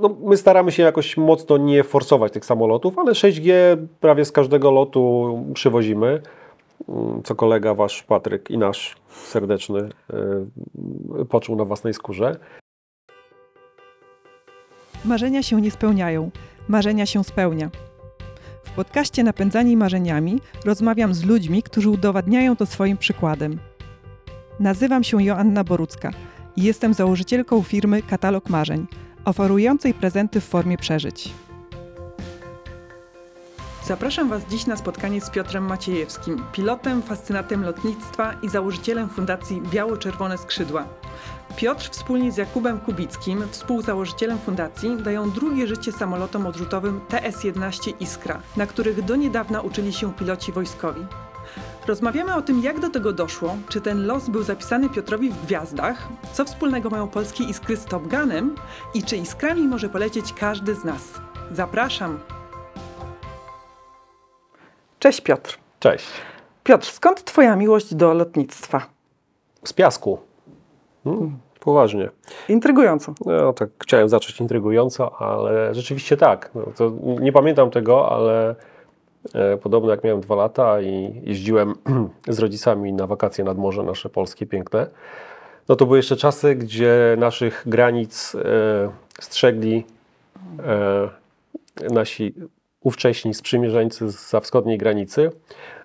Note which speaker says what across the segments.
Speaker 1: no, my staramy się jakoś mocno nie forsować tych samolotów, ale 6G prawie z każdego lotu przywozimy. Mm, co kolega wasz Patryk i nasz serdeczny poczuł na własnej skórze.
Speaker 2: Marzenia się nie spełniają, marzenia się spełnia. W podcaście Napędzani Marzeniami rozmawiam z ludźmi, którzy udowadniają to swoim przykładem. Nazywam się Joanna Borucka i jestem założycielką firmy Katalog Marzeń, oferującej prezenty w formie przeżyć. Zapraszam Was dziś na spotkanie z Piotrem Maciejewskim, pilotem, fascynatem lotnictwa i założycielem Fundacji Biało-Czerwone Skrzydła. Piotr wspólnie z Jakubem Kubickim, współzałożycielem fundacji, dają drugie życie samolotom odrzutowym TS-11 Iskra, na których do niedawna uczyli się piloci wojskowi. Rozmawiamy o tym, jak do tego doszło, czy ten los był zapisany Piotrowi w gwiazdach, co wspólnego mają polskie iskry z Top Gunem i czy iskrami może polecieć każdy z nas. Zapraszam! Cześć Piotr.
Speaker 1: Cześć.
Speaker 2: Piotr, skąd Twoja miłość do lotnictwa?
Speaker 1: Z piasku. Hmm, poważnie.
Speaker 2: Intrygująco.
Speaker 1: No tak, chciałem zacząć intrygująco, ale rzeczywiście tak. No, nie pamiętam tego, ale podobno jak miałem dwa lata i jeździłem z rodzicami na wakacje nad morze nasze polskie piękne, no to były jeszcze czasy, gdzie naszych granic e, strzegli e, nasi ówcześni sprzymierzeńcy za wschodniej granicy.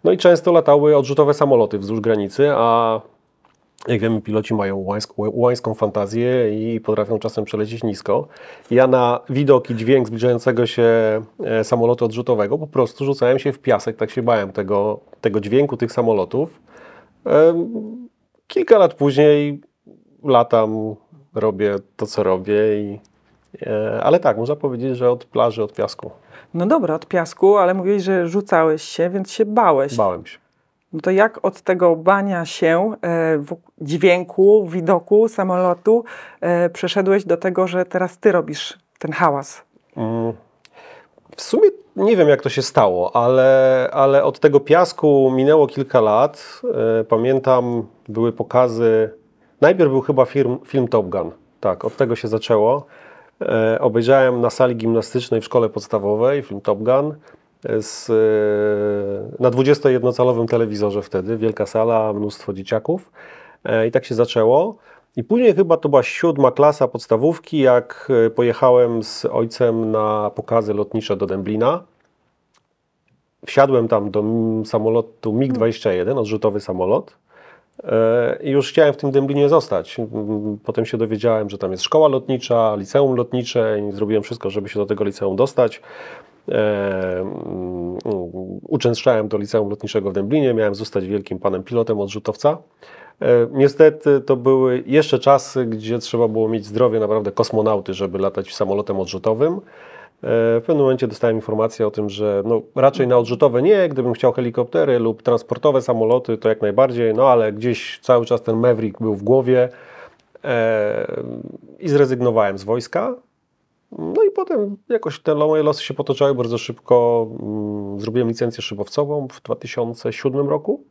Speaker 1: No i często latały odrzutowe samoloty wzdłuż granicy, a jak wiemy, piloci mają łańską, łańską fantazję i potrafią czasem przelecieć nisko. Ja na widok i dźwięk zbliżającego się e, samolotu odrzutowego po prostu rzucałem się w piasek, tak się bałem tego, tego dźwięku tych samolotów. Kilka lat później latam, robię to, co robię, i, e, ale tak, można powiedzieć, że od plaży, od piasku.
Speaker 2: No dobra, od piasku, ale mówiłeś, że rzucałeś się, więc się bałeś.
Speaker 1: Bałem się.
Speaker 2: No to jak od tego bania się e, dźwięku, widoku samolotu e, przeszedłeś do tego, że teraz ty robisz ten hałas? Mm.
Speaker 1: W sumie nie wiem, jak to się stało, ale, ale od tego piasku minęło kilka lat. E, pamiętam, były pokazy. Najpierw był chyba film, film Top Gun. Tak, od tego się zaczęło. E, obejrzałem na sali gimnastycznej w szkole podstawowej film Top Gun z, e, na 21-calowym telewizorze wtedy, wielka sala, mnóstwo dzieciaków. E, I tak się zaczęło. I później chyba to była siódma klasa podstawówki, jak pojechałem z ojcem na pokazy lotnicze do Dęblina. Wsiadłem tam do samolotu MiG-21, odrzutowy samolot. I już chciałem w tym Dęblinie zostać. Potem się dowiedziałem, że tam jest szkoła lotnicza, liceum lotnicze i zrobiłem wszystko, żeby się do tego liceum dostać. Uczęszczałem do liceum lotniczego w Dęblinie, miałem zostać wielkim panem pilotem odrzutowca. Niestety to były jeszcze czasy, gdzie trzeba było mieć zdrowie naprawdę kosmonauty, żeby latać samolotem odrzutowym. W pewnym momencie dostałem informację o tym, że no, raczej na odrzutowe nie, gdybym chciał helikoptery lub transportowe samoloty, to jak najbardziej, no ale gdzieś cały czas ten Maverick był w głowie e, i zrezygnowałem z wojska. No i potem jakoś te moje losy się potoczyły bardzo szybko. Mm, zrobiłem licencję szybowcową w 2007 roku.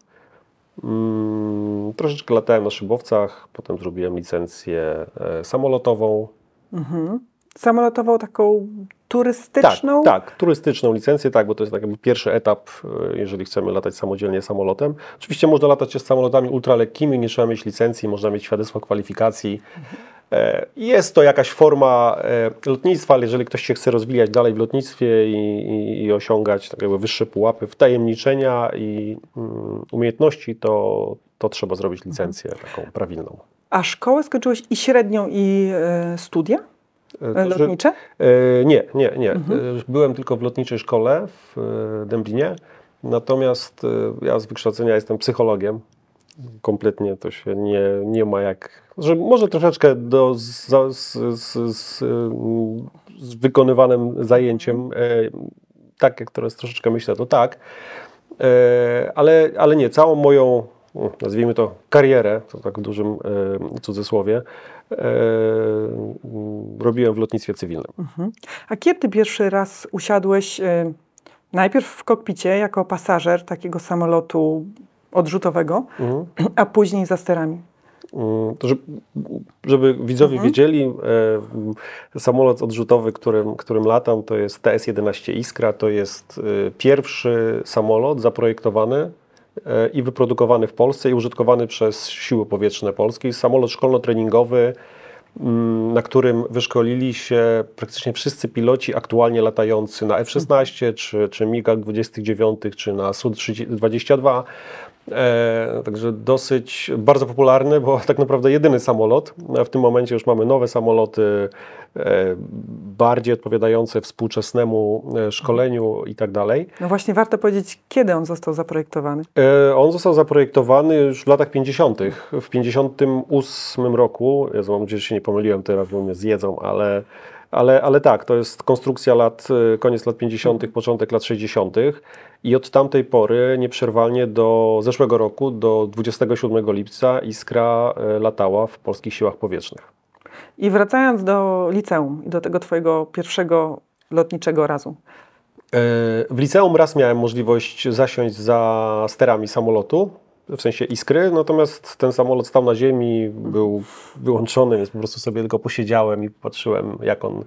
Speaker 1: Mm, troszeczkę latałem na szybowcach, potem zrobiłem licencję e, samolotową.
Speaker 2: Mhm samolotową taką turystyczną?
Speaker 1: Tak, tak, turystyczną licencję, tak, bo to jest tak jakby pierwszy etap, e, jeżeli chcemy latać samodzielnie samolotem. Oczywiście można latać z samolotami ultralekkimi, nie trzeba mieć licencji, można mieć świadectwo kwalifikacji. Mhm. Jest to jakaś forma e, lotnictwa, ale jeżeli ktoś się chce rozwijać dalej w lotnictwie i, i, i osiągać tak jakby wyższe pułapy wtajemniczenia i um, umiejętności, to, to trzeba zrobić licencję mhm. taką prawilną.
Speaker 2: A szkołę skończyłeś i średnią, i e, studia? E, lotnicze?
Speaker 1: E, nie, nie, nie. Mhm. E, byłem tylko w lotniczej szkole w Dęblinie, natomiast ja z wykształcenia jestem psychologiem. Kompletnie to się nie, nie ma jak. Że może troszeczkę do, z, z, z, z wykonywanym zajęciem, tak jak teraz troszeczkę myślę, to tak. Ale, ale nie, całą moją nazwijmy to karierę, to tak w dużym cudzysłowie, E, robiłem w lotnictwie cywilnym. Mhm.
Speaker 2: A kiedy pierwszy raz usiadłeś e, najpierw w kokpicie jako pasażer takiego samolotu odrzutowego, mhm. a później za sterami?
Speaker 1: Mm, To żeby, widzowie wiedzieli, e, samolot odrzutowy, którym, którym latam, to jest TS-11 Iskra. To jest e, pierwszy samolot zaprojektowany e, i wyprodukowany w Polsce i użytkowany przez Siły Powietrzne Polskie. Samolot szkolno-treningowy, mm, na którym wyszkolili się praktycznie wszyscy piloci aktualnie latający na F-16, czy, czy MiG-29, czy na Su-22. E, także dosyć bardzo popularny, bo tak naprawdę jedyny samolot. A w tym momencie już mamy nowe samoloty, e, bardziej odpowiadające współczesnemu e, szkoleniu i tak dalej.
Speaker 2: No właśnie warto powiedzieć, kiedy on został zaprojektowany.
Speaker 1: E, On został zaprojektowany już w latach 50. W 58 roku, ja mam nadzieję, że się nie pomyliłem teraz, bo mnie zjedzą, ale, ale, ale tak, to jest konstrukcja lat, e, koniec lat 50., początek lat 60. I od tamtej pory nieprzerwalnie do zeszłego roku, do 27 lipca Iskra e, latała w polskich siłach powietrznych.
Speaker 2: I wracając do liceum i do tego twojego pierwszego lotniczego razu.
Speaker 1: E, W liceum raz miałem możliwość zasiąść za sterami samolotu, w sensie iskry, natomiast ten samolot stał na ziemi, był wyłączony, więc po prostu sobie tylko posiedziałem i patrzyłem, jak on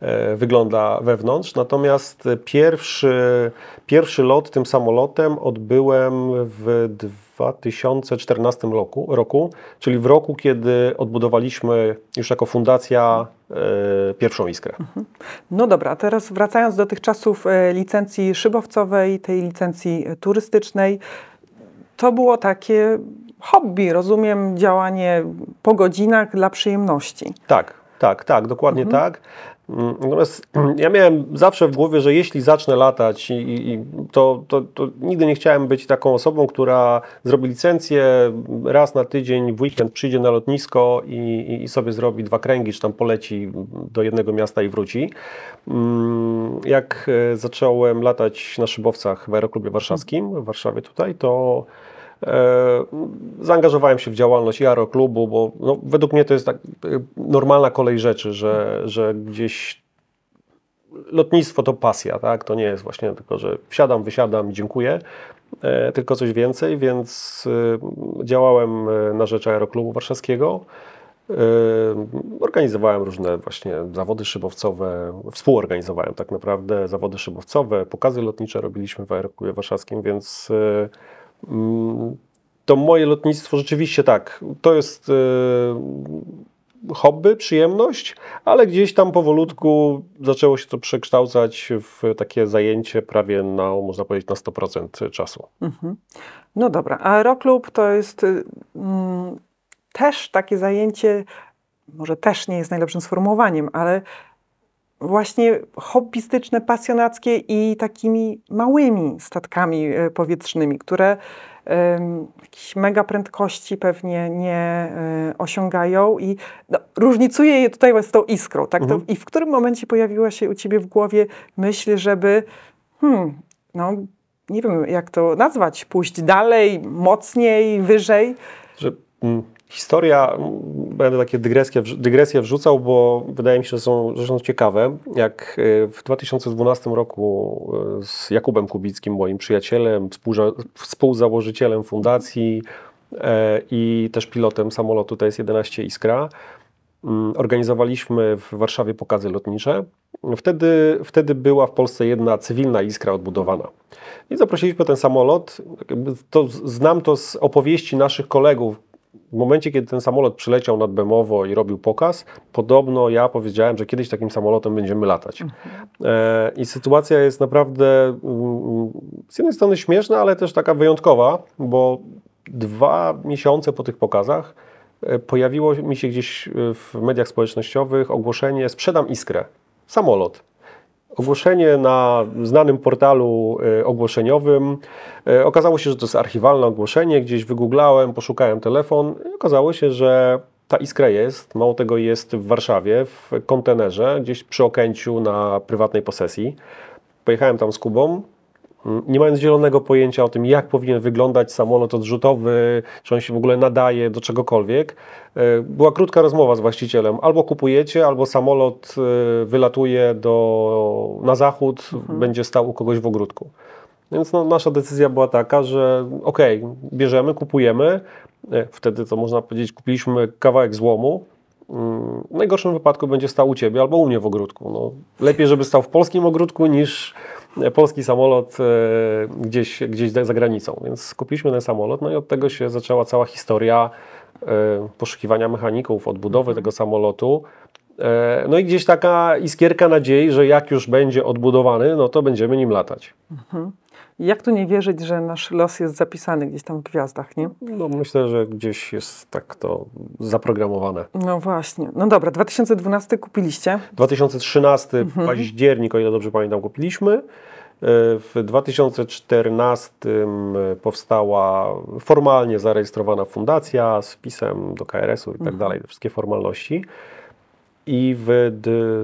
Speaker 1: e, wygląda wewnątrz. Natomiast pierwszy, pierwszy lot tym samolotem odbyłem w 2014 roku, roku, czyli w roku, kiedy odbudowaliśmy już jako fundacja e, pierwszą iskrę.
Speaker 2: No dobra, teraz wracając do tych czasów e, licencji szybowcowej, tej licencji turystycznej, to było takie hobby, rozumiem, działanie po godzinach dla przyjemności.
Speaker 1: Tak, tak, tak, dokładnie tak. Mm, Natomiast ja miałem zawsze w głowie, że jeśli zacznę latać, i, i, to, to, to nigdy nie chciałem być taką osobą, która zrobi licencję raz na tydzień, w weekend przyjdzie na lotnisko i, i, sobie zrobi dwa kręgi, czy tam poleci do jednego miasta i wróci. Mm, Jak e, zacząłem latać na szybowcach w Aeroklubie Warszawskim, w Warszawie tutaj, to Zaangażowałem się w działalność i aeroklubu, bo no, według mnie to jest tak e, normalna kolej rzeczy, że, że gdzieś lotnictwo to pasja, tak? To nie jest właśnie tylko, że wsiadam, wysiadam i dziękuję, e, tylko coś więcej, więc e, działałem e, na rzecz aeroklubu warszawskiego. E, Organizowałem różne właśnie zawody szybowcowe, współorganizowałem tak naprawdę zawody szybowcowe, pokazy lotnicze robiliśmy w aeroklubie warszawskim, więc e, To moje lotnictwo rzeczywiście tak, to jest e, hobby, przyjemność, ale gdzieś tam powolutku zaczęło się to przekształcać w takie zajęcie prawie na, można powiedzieć, na 100% czasu.
Speaker 2: Mhm. No dobra, a aeroklub to jest y, mm, też takie zajęcie, może też nie jest najlepszym sformułowaniem, ale właśnie hobbystyczne, pasjonackie i takimi małymi statkami e, powietrznymi, które em, jakiejś mega prędkości pewnie nie e, osiągają i no, różnicuje je tutaj z tą iskrą. Tak?
Speaker 1: Mhm.
Speaker 2: To, I w którym momencie pojawiła się u Ciebie w głowie myśl, żeby hmm, no, nie wiem jak to nazwać, pójść dalej, mocniej, wyżej?
Speaker 1: Że, mm, historia, będę takie dygresje, dygresje wrzucał, bo wydaje mi się, że są, że są ciekawe. Jak e, w 2012 roku e, z Jakubem Kubickim, moim przyjacielem, współza- współzałożycielem fundacji e, i też pilotem samolotu TS-11 Iskra, mm, organizowaliśmy w Warszawie pokazy lotnicze. Wtedy, wtedy była w Polsce jedna cywilna Iskra odbudowana. I zaprosiliśmy ten samolot. To, znam to z opowieści naszych kolegów. W momencie, kiedy ten samolot przyleciał nad Bemowo i robił pokaz, podobno ja powiedziałem, że kiedyś takim samolotem będziemy latać. E, I sytuacja jest naprawdę mm, z jednej strony śmieszna, ale też taka wyjątkowa, bo dwa miesiące po tych pokazach e, pojawiło mi się gdzieś e, w mediach społecznościowych ogłoszenie sprzedam iskrę, samolot. Ogłoszenie na znanym portalu e, ogłoszeniowym. E, Okazało się, że to jest archiwalne ogłoszenie. Gdzieś wygooglałem, poszukałem telefon okazało się, że ta iskra jest. Mało tego jest w Warszawie, w kontenerze, gdzieś przy Okęciu na prywatnej posesji. Pojechałem tam z Kubą. Mm, Nie mając zielonego pojęcia o tym, jak powinien wyglądać samolot odrzutowy, czy on się w ogóle nadaje do czegokolwiek, e, była krótka rozmowa z właścicielem. Albo kupujecie, albo samolot e, wylatuje do, na zachód, będzie stał u kogoś w ogródku. Więc no, nasza decyzja była taka, że okej, bierzemy, kupujemy. E, Wtedy to można powiedzieć, kupiliśmy kawałek złomu. Mm, W najgorszym wypadku będzie stał u Ciebie albo u mnie w ogródku. No, lepiej, żeby stał w polskim ogródku niż polski samolot e, gdzieś, gdzieś za granicą. Więc kupiliśmy ten samolot, no i od tego się zaczęła cała historia e, poszukiwania mechaników, odbudowy tego samolotu. E, No i gdzieś taka iskierka nadziei, że jak już będzie odbudowany, no to będziemy nim latać.
Speaker 2: Jak tu nie wierzyć, że nasz los jest zapisany gdzieś tam w gwiazdach, nie?
Speaker 1: No myślę, że gdzieś jest tak to zaprogramowane.
Speaker 2: No właśnie. No dobra, 2012 kupiliście.
Speaker 1: 2013 październik, o ile dobrze pamiętam, kupiliśmy. E, W 2014 powstała formalnie zarejestrowana fundacja z wpisem do KRS-u i tak dalej, te wszystkie formalności. I w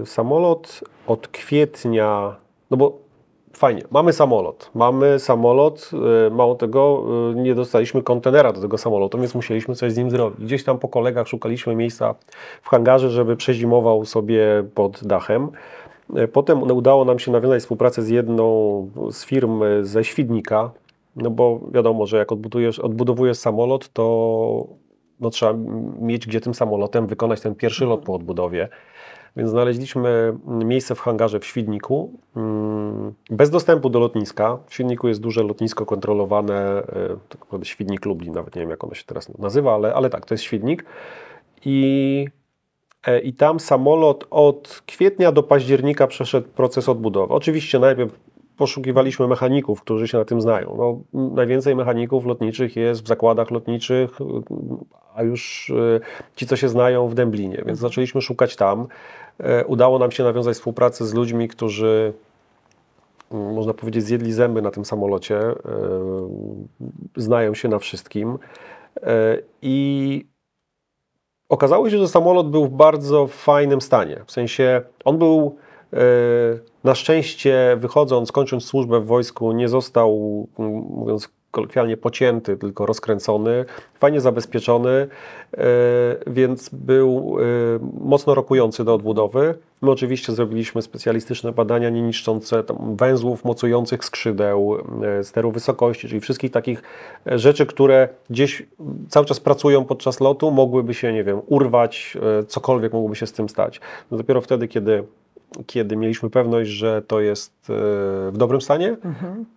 Speaker 1: samolot od kwietnia, no bo fajnie, mamy samolot, mamy samolot, e, mało tego, e, nie dostaliśmy kontenera do tego samolotu, więc musieliśmy coś z nim zrobić. Gdzieś tam po kolegach szukaliśmy miejsca w hangarze, żeby przezimował sobie pod dachem. E, Potem udało nam się nawiązać współpracę z jedną z firm ze Świdnika, no bo wiadomo, że jak odbudujesz, odbudowujesz samolot, to no, trzeba mieć gdzie tym samolotem wykonać ten pierwszy lot po odbudowie. Więc znaleźliśmy miejsce w hangarze w Świdniku, mm, bez dostępu do lotniska. W Świdniku jest duże lotnisko kontrolowane, e, tak naprawdę Świdnik Lublin, nawet nie wiem jak ono się teraz nazywa, ale, ale tak, to jest Świdnik. I, e, I tam samolot od kwietnia do października przeszedł proces odbudowy. Oczywiście najpierw poszukiwaliśmy mechaników, którzy się na tym znają. No, najwięcej mechaników lotniczych jest w zakładach lotniczych, a już e, ci, co się znają w Dęblinie, więc zaczęliśmy szukać tam. E, Udało nam się nawiązać współpracę z ludźmi, którzy mm, można powiedzieć, zjedli zęby na tym samolocie, e, znają się na wszystkim. I okazało się, że samolot był w bardzo fajnym stanie. W sensie on był na szczęście, wychodząc, kończąc służbę w wojsku, nie został, mówiąc kolokwialnie, pocięty, tylko rozkręcony, fajnie zabezpieczony, e, więc był e, mocno rokujący do odbudowy. My oczywiście zrobiliśmy specjalistyczne badania nie niszczące węzłów mocujących skrzydeł, e, steru wysokości, czyli wszystkich takich e, rzeczy, które gdzieś cały czas pracują podczas lotu, mogłyby się, nie wiem, urwać, e, cokolwiek mogłoby się z tym stać. No dopiero wtedy, kiedy kiedy mieliśmy pewność, że to jest e, w dobrym stanie,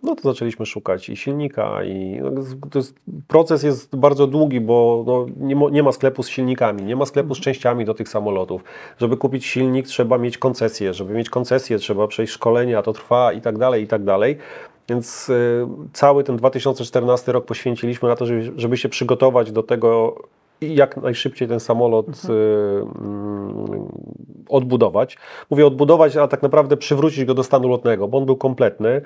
Speaker 1: no to zaczęliśmy szukać i silnika, i no, jest, proces jest bardzo długi, bo no, nie, mo, nie ma sklepu z silnikami, nie ma sklepu z częściami do tych samolotów. Żeby kupić silnik, trzeba mieć koncesję, żeby mieć koncesję, trzeba przejść szkolenia, to trwa i tak dalej, i tak dalej. Więc y, cały ten 2014 rok poświęciliśmy na to, żeby, żeby się przygotować do tego, i jak najszybciej ten samolot y, mm, odbudować. Mówię odbudować, a tak naprawdę przywrócić go do stanu lotnego, bo on był kompletny.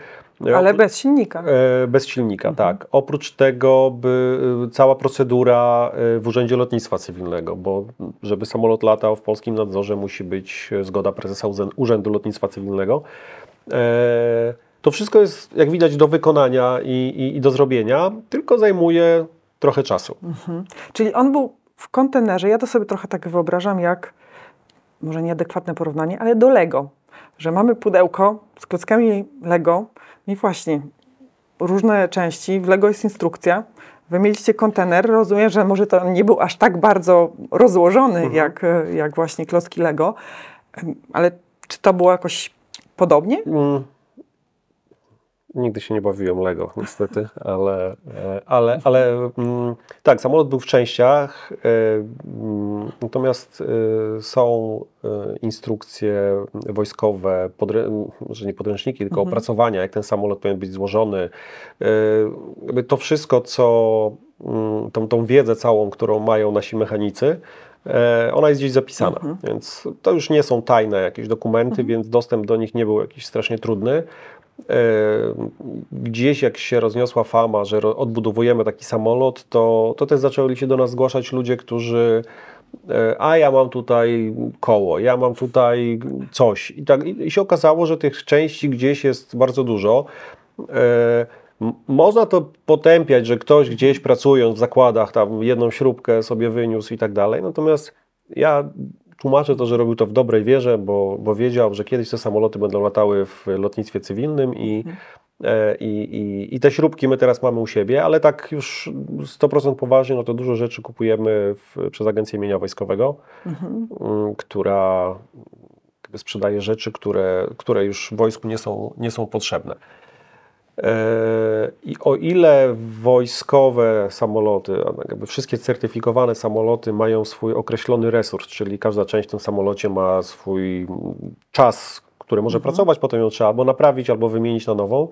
Speaker 2: Ale bez silnika.
Speaker 1: E, Bez silnika, tak. Oprócz tego by y, cała procedura y, w Urzędzie Lotnictwa Cywilnego, bo żeby samolot latał w polskim nadzorze musi być y, zgoda prezesa Urzę- Urzędu Lotnictwa Cywilnego. E, To wszystko jest, jak widać, do wykonania i, i, i do zrobienia, tylko zajmuje trochę czasu.
Speaker 2: Czyli on był w kontenerze. Ja to sobie trochę tak wyobrażam, jak może nieadekwatne porównanie, ale do Lego. Że mamy pudełko z klockami Lego i właśnie różne części. W Lego jest instrukcja. Wy mieliście kontener. Rozumiem, że może to nie był aż tak bardzo rozłożony, jak, jak właśnie klocki Lego. Ale czy to było jakoś podobnie?
Speaker 1: Mm. Nigdy się nie bawiłem Lego, niestety, ale, e, ale, ale mm, tak, samolot był w częściach, e, mm, natomiast e, są instrukcje wojskowe, może nie podręczniki, tylko opracowania, jak ten samolot powinien być złożony. To wszystko, co mm, tą, tą wiedzę całą, którą mają nasi mechanicy, ona jest gdzieś zapisana, więc to już nie są tajne jakieś dokumenty, więc dostęp do nich nie był jakiś strasznie trudny. E, Gdzieś jak się rozniosła fama, że odbudowujemy taki samolot, to, to też zaczęli się do nas zgłaszać ludzie, którzy e, a ja mam tutaj koło, ja mam tutaj coś. I, tak, i się okazało, że tych części gdzieś jest bardzo dużo. M- Można to potępiać, że ktoś gdzieś pracując w zakładach tam jedną śrubkę sobie wyniósł i tak dalej. Natomiast ja tłumaczę to, że robił to w dobrej wierze, bo, bo wiedział, że kiedyś te samoloty będą latały w lotnictwie cywilnym i E, I, i, I te śrubki my teraz mamy u siebie, ale tak już 100% poważnie, no to dużo rzeczy kupujemy w, przez Agencję Mienia Wojskowego,
Speaker 2: Mhm.
Speaker 1: mm, która sprzedaje rzeczy, które, które już wojsku nie są, nie są potrzebne. E, I o ile wojskowe samoloty, tak jakby wszystkie certyfikowane samoloty mają swój określony resurs, czyli każda część w tym samolocie ma swój czas, który może pracować, potem ją trzeba albo naprawić, albo wymienić na nową.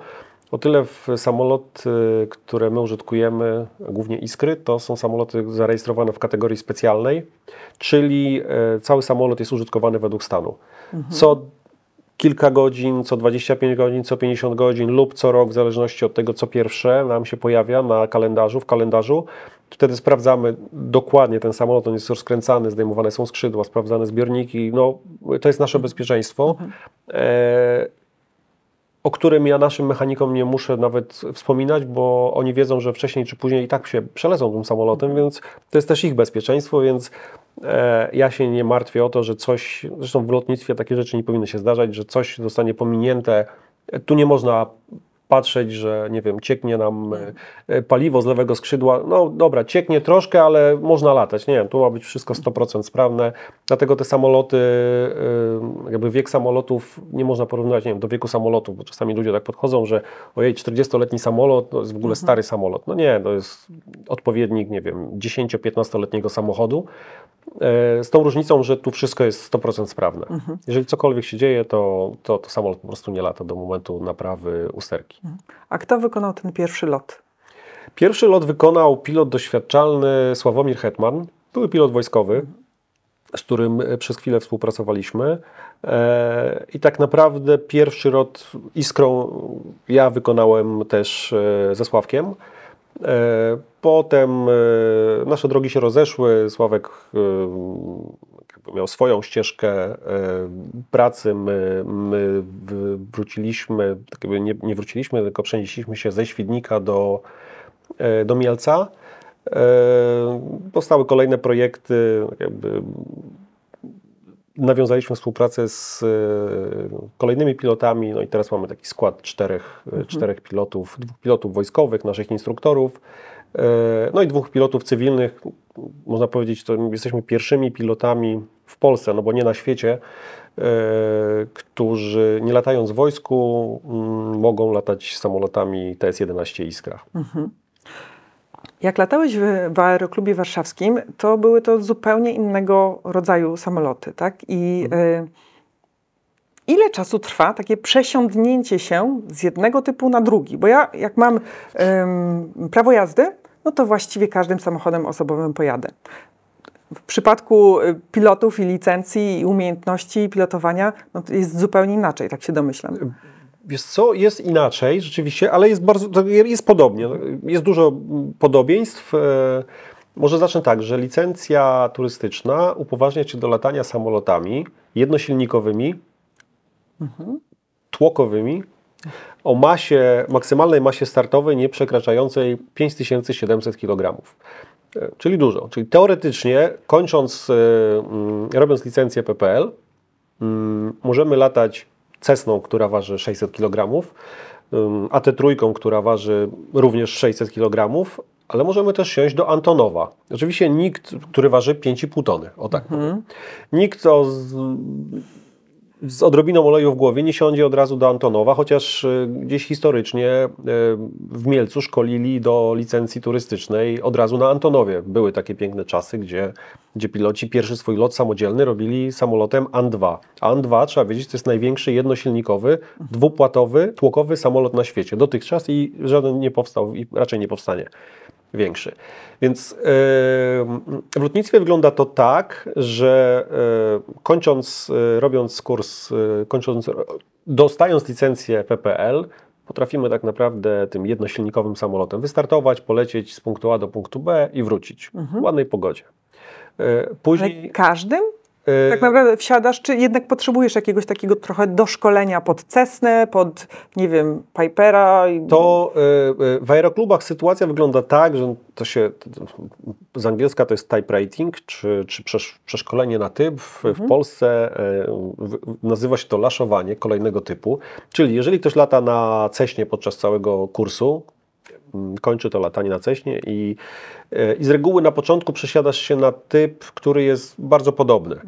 Speaker 1: O tyle w samoloty, które my użytkujemy, głównie Iskry, to są samoloty zarejestrowane w kategorii specjalnej, czyli e, cały samolot jest użytkowany według stanu. Co kilka godzin, co 25 godzin, co 50 godzin lub co rok, w zależności od tego, co pierwsze nam się pojawia na kalendarzu, w kalendarzu. Wtedy sprawdzamy dokładnie ten samolot, on jest rozkręcany, zdejmowane są skrzydła, sprawdzane zbiorniki. No, to jest nasze bezpieczeństwo. E, o którym ja naszym mechanikom nie muszę nawet wspominać, bo oni wiedzą, że wcześniej czy później i tak się przelecą tym samolotem, więc to jest też ich bezpieczeństwo, więc e, ja się nie martwię o to, że coś, zresztą w lotnictwie takie rzeczy nie powinny się zdarzać, że coś zostanie pominięte. Tu nie można patrzeć, że nie wiem, cieknie nam e, e, paliwo z lewego skrzydła. No dobra, cieknie troszkę, ale można latać. Nie wiem, tu ma być wszystko 100% sprawne. Dlatego te samoloty, e, jakby wiek samolotów nie można porównywać nie wiem, do wieku samolotów, bo czasami ludzie tak podchodzą, że ojej, 40-letni samolot to jest w ogóle stary samolot. No nie, to jest odpowiednik, nie wiem, 10-15-letniego samochodu. E, Z tą różnicą, że tu wszystko jest 100% sprawne. Jeżeli cokolwiek się dzieje, to, to, to samolot po prostu nie lata do momentu naprawy usterki.
Speaker 2: A kto wykonał ten pierwszy lot?
Speaker 1: Pierwszy lot wykonał pilot doświadczalny Sławomir Hetman. Były pilot wojskowy, z którym e, przez chwilę współpracowaliśmy. E, I tak naprawdę pierwszy lot Iskrą ja wykonałem też ze Sławkiem. E, Potem e, nasze drogi się rozeszły. Sławek e, miał swoją ścieżkę pracy. My, my wróciliśmy, tak jakby nie, nie wróciliśmy, tylko przenieśliśmy się ze Świdnika do, do Mielca. Powstały kolejne projekty, tak jakby nawiązaliśmy współpracę z e, kolejnymi pilotami, no i teraz mamy taki skład czterech, e, czterech pilotów, dwóch pilotów wojskowych, naszych instruktorów, e, no i dwóch pilotów cywilnych. Można powiedzieć, to jesteśmy pierwszymi pilotami w Polsce, no bo nie na świecie, którzy nie latając w wojsku, mm, mogą latać samolotami TS-11 Iskra.
Speaker 2: Jak latałeś w, w aeroklubie warszawskim, to były to zupełnie innego rodzaju samoloty, tak? I y, ile czasu trwa takie przesiądnięcie się z jednego typu na drugi? Bo ja, jak mam ym, prawo jazdy, no to właściwie każdym samochodem osobowym pojadę. W przypadku y, pilotów i licencji i umiejętności pilotowania no to jest zupełnie inaczej, tak się domyślam.
Speaker 1: Wiesz co, jest inaczej rzeczywiście, ale jest bardzo, jest podobnie. Jest dużo podobieństw. E, Może zacznę tak, że licencja turystyczna upoważnia Cię do latania samolotami jednosilnikowymi, tłokowymi o masie, maksymalnej masie startowej nie przekraczającej 5700 kg. E, Czyli dużo. Czyli teoretycznie, kończąc, e, mm, robiąc licencję PPL, Mm, Możemy latać Cessną, która waży 600 kg, ym, AT3, która waży również 600 kg, ale możemy też siąść do Antonowa. Oczywiście nikt, który waży 5,5 tony, o tak powiem. Nikt o z, z odrobiną oleju w głowie nie siądzie od razu do Antonowa, chociaż y, gdzieś historycznie y, w Mielcu szkolili do licencji turystycznej od razu na Antonowie. Były takie piękne czasy, gdzie, gdzie piloci pierwszy swój lot samodzielny robili samolotem An-2. A An-2, trzeba wiedzieć, to jest największy jednosilnikowy, dwupłatowy, tłokowy samolot na świecie dotychczas i żaden nie powstał i raczej nie powstanie większy. Więc yy, w lotnictwie wygląda to tak, że yy, kończąc, yy, robiąc kurs, yy, kończąc, dostając licencję PPL, potrafimy tak naprawdę tym jednosilnikowym samolotem wystartować, polecieć z punktu A do punktu B i wrócić w ładnej pogodzie. Yy,
Speaker 2: Ale
Speaker 1: Później
Speaker 2: każdym?
Speaker 1: E,
Speaker 2: Tak naprawdę wsiadasz, czy jednak potrzebujesz jakiegoś takiego trochę doszkolenia pod Cessnę, pod, nie wiem, Pipera?
Speaker 1: To e, e, w aeroklubach sytuacja wygląda tak, że to się z angielska to jest type rating, czy, czy przesz, przeszkolenie na typ. W, w Polsce e, w, nazywa się to laszowanie kolejnego typu. Czyli jeżeli ktoś lata na ceśnie podczas całego kursu, kończy to latanie na ceśnie i, e, i z reguły na początku przesiadasz się na typ, który jest bardzo podobny. E,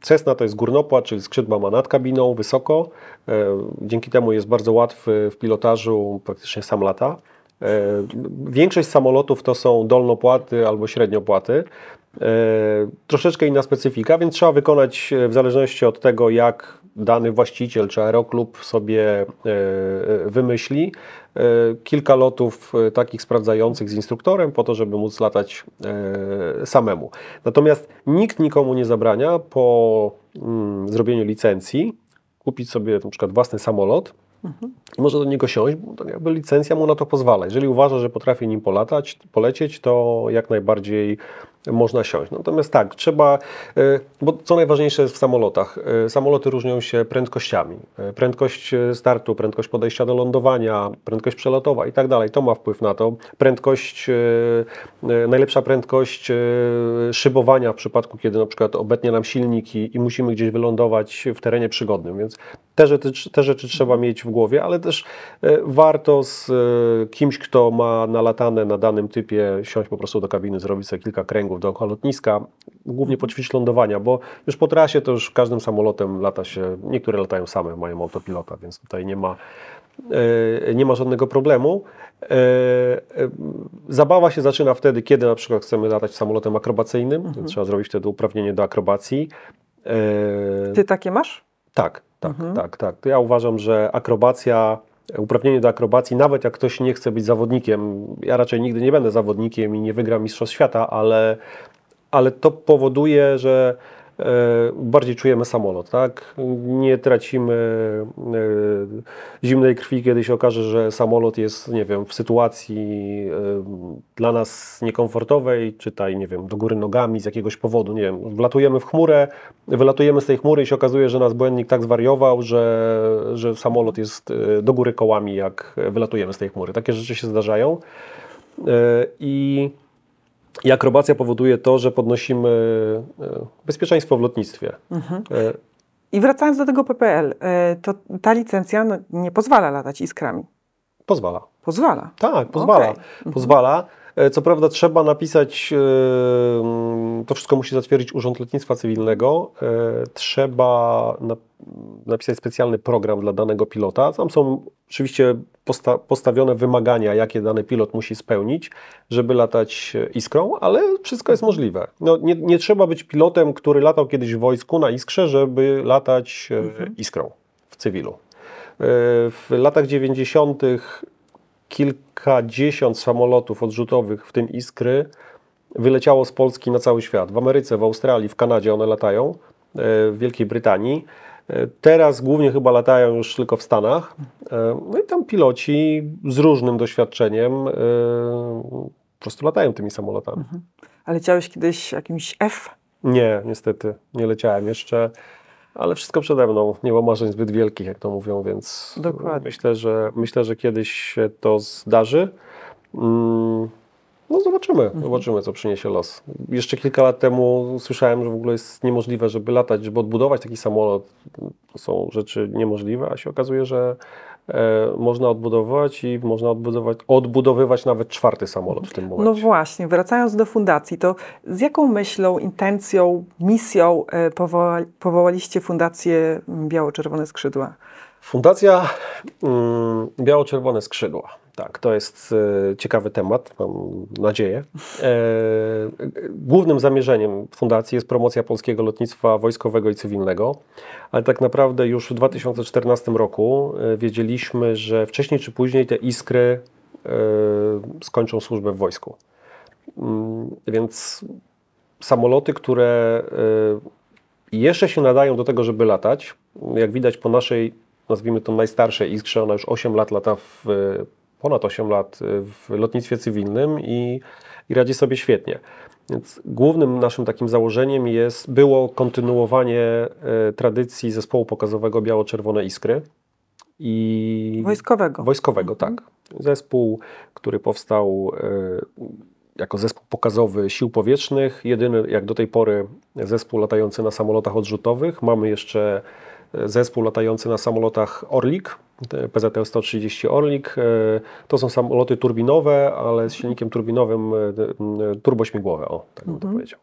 Speaker 1: Cessna to jest górnopłat, czyli skrzydła ma nad kabiną, wysoko. E, Dzięki temu jest bardzo łatwy w pilotażu, praktycznie sam lata. Większość samolotów to są dolnopłaty albo średniopłaty. E, Troszeczkę inna specyfika, więc trzeba wykonać e, w zależności od tego, jak dany właściciel czy aeroklub sobie e, wymyśli, kilka lotów takich sprawdzających z instruktorem po to, żeby móc latać samemu. Natomiast nikt nikomu nie zabrania po mm, zrobieniu licencji kupić sobie na przykład własny samolot i może do niego siąść, bo to jakby licencja mu na to pozwala. Jeżeli uważa, że potrafi nim polatać, polecieć, to jak najbardziej można siąść. Natomiast tak, trzeba, e, bo co najważniejsze jest w samolotach, e, samoloty różnią się prędkościami. E, Prędkość startu, prędkość podejścia do lądowania, prędkość przelotowa i tak dalej, to ma wpływ na to. Prędkość, najlepsza prędkość szybowania w przypadku, kiedy na przykład obetnie nam silnik i, musimy gdzieś wylądować w terenie przygodnym, więc te rzeczy, te rzeczy trzeba mieć w głowie, ale też warto z kimś, kto ma nalatane na danym typie, siąść po prostu do kabiny, zrobić sobie kilka kręgów dookoła lotniska, głównie poćwiczyć lądowania, bo już po trasie to już każdym samolotem lata się, niektóre latają same, mają autopilota, więc tutaj nie ma, e, nie ma żadnego problemu. E, e, Zabawa się zaczyna wtedy, kiedy na przykład chcemy latać samolotem akrobacyjnym, więc trzeba zrobić wtedy uprawnienie do akrobacji.
Speaker 2: Ty takie masz?
Speaker 1: tak, tak, tak, tak. To ja uważam, że akrobacja, uprawnienie do akrobacji, nawet jak ktoś nie chce być zawodnikiem, ja raczej nigdy nie będę zawodnikiem i nie wygram Mistrzostw Świata, ale, ale to powoduje, że bardziej czujemy samolot, tak? Nie tracimy e, zimnej krwi, kiedy się okaże, że samolot jest, nie wiem, w sytuacji e, dla nas niekomfortowej, czytaj, nie wiem, do góry nogami z jakiegoś powodu, nie wiem, wlatujemy w chmurę, wylatujemy z tej chmury i się okazuje, że nas błędnik tak zwariował, że, że samolot jest e, do góry kołami, jak wylatujemy z tej chmury. Takie rzeczy się zdarzają. E, I i akrobacja powoduje to, że podnosimy e, bezpieczeństwo w lotnictwie. E,
Speaker 2: I wracając do tego PPL, e, to ta licencja no, nie pozwala latać iskrami.
Speaker 1: Pozwala.
Speaker 2: Pozwala.
Speaker 1: Tak, pozwala.
Speaker 2: Okej.
Speaker 1: Pozwala. E, Co prawda trzeba napisać, e, mm, to wszystko musi zatwierdzić Urząd Lotnictwa Cywilnego. E, Trzeba na, napisać specjalny program dla danego pilota. Tam są oczywiście posta, postawione wymagania, jakie dany pilot musi spełnić, żeby latać iskrą, ale wszystko jest możliwe. No, nie, nie trzeba być pilotem, który latał kiedyś w wojsku na iskrze, żeby latać e, iskrą w cywilu. W latach 90. kilkadziesiąt samolotów odrzutowych, w tym Iskry, wyleciało z Polski na cały świat. W Ameryce, w Australii, w Kanadzie one latają, e, w Wielkiej Brytanii. E, Teraz głównie chyba latają już tylko w Stanach. E, No i tam piloci z różnym doświadczeniem po prostu latają tymi samolotami.
Speaker 2: Ale leciałeś kiedyś jakimś F?
Speaker 1: Nie, niestety, nie leciałem jeszcze, ale wszystko przede mną. Nie ma marzeń zbyt wielkich, jak to mówią, więc
Speaker 2: Dokładnie.
Speaker 1: myślę, że myślę, że kiedyś się to zdarzy. Mm, No zobaczymy, zobaczymy, co przyniesie los. Jeszcze kilka lat temu słyszałem, że w ogóle jest niemożliwe, żeby latać, żeby odbudować taki samolot. To są rzeczy niemożliwe, a się okazuje, że można odbudować i można odbudować, odbudowywać nawet czwarty samolot w tym
Speaker 2: No
Speaker 1: momencie.
Speaker 2: właśnie, wracając do fundacji, to z jaką myślą, intencją, misją e, powoła, powołaliście Fundację Biało-Czerwone Skrzydła?
Speaker 1: Fundacja mm, Biało-Czerwone Skrzydła. Tak, to jest e, ciekawy temat, mam nadzieję. E, głównym zamierzeniem fundacji jest promocja polskiego lotnictwa wojskowego i cywilnego, ale tak naprawdę już w 2014 roku e, wiedzieliśmy, że wcześniej czy później te iskry skończą służbę w wojsku. Mm, Więc samoloty, które jeszcze się nadają do tego, żeby latać, jak widać po naszej, nazwijmy to najstarszej iskrze, ona już 8 lat lata w, ponad 8 lat w lotnictwie cywilnym i, i radzi sobie świetnie. Więc głównym naszym takim założeniem jest, było kontynuowanie e, tradycji zespołu pokazowego Biało-Czerwone Iskry. I
Speaker 2: Wojskowego.
Speaker 1: Wojskowego, tak. Zespół, który powstał e, jako zespół pokazowy sił powietrznych. Jedyny jak do tej pory zespół latający na samolotach odrzutowych. Mamy jeszcze zespół latający na samolotach Orlik, PZL-130 Orlik. E, To są samoloty turbinowe, ale z silnikiem turbinowym e, turbośmigłowe, o, tak bym to powiedział.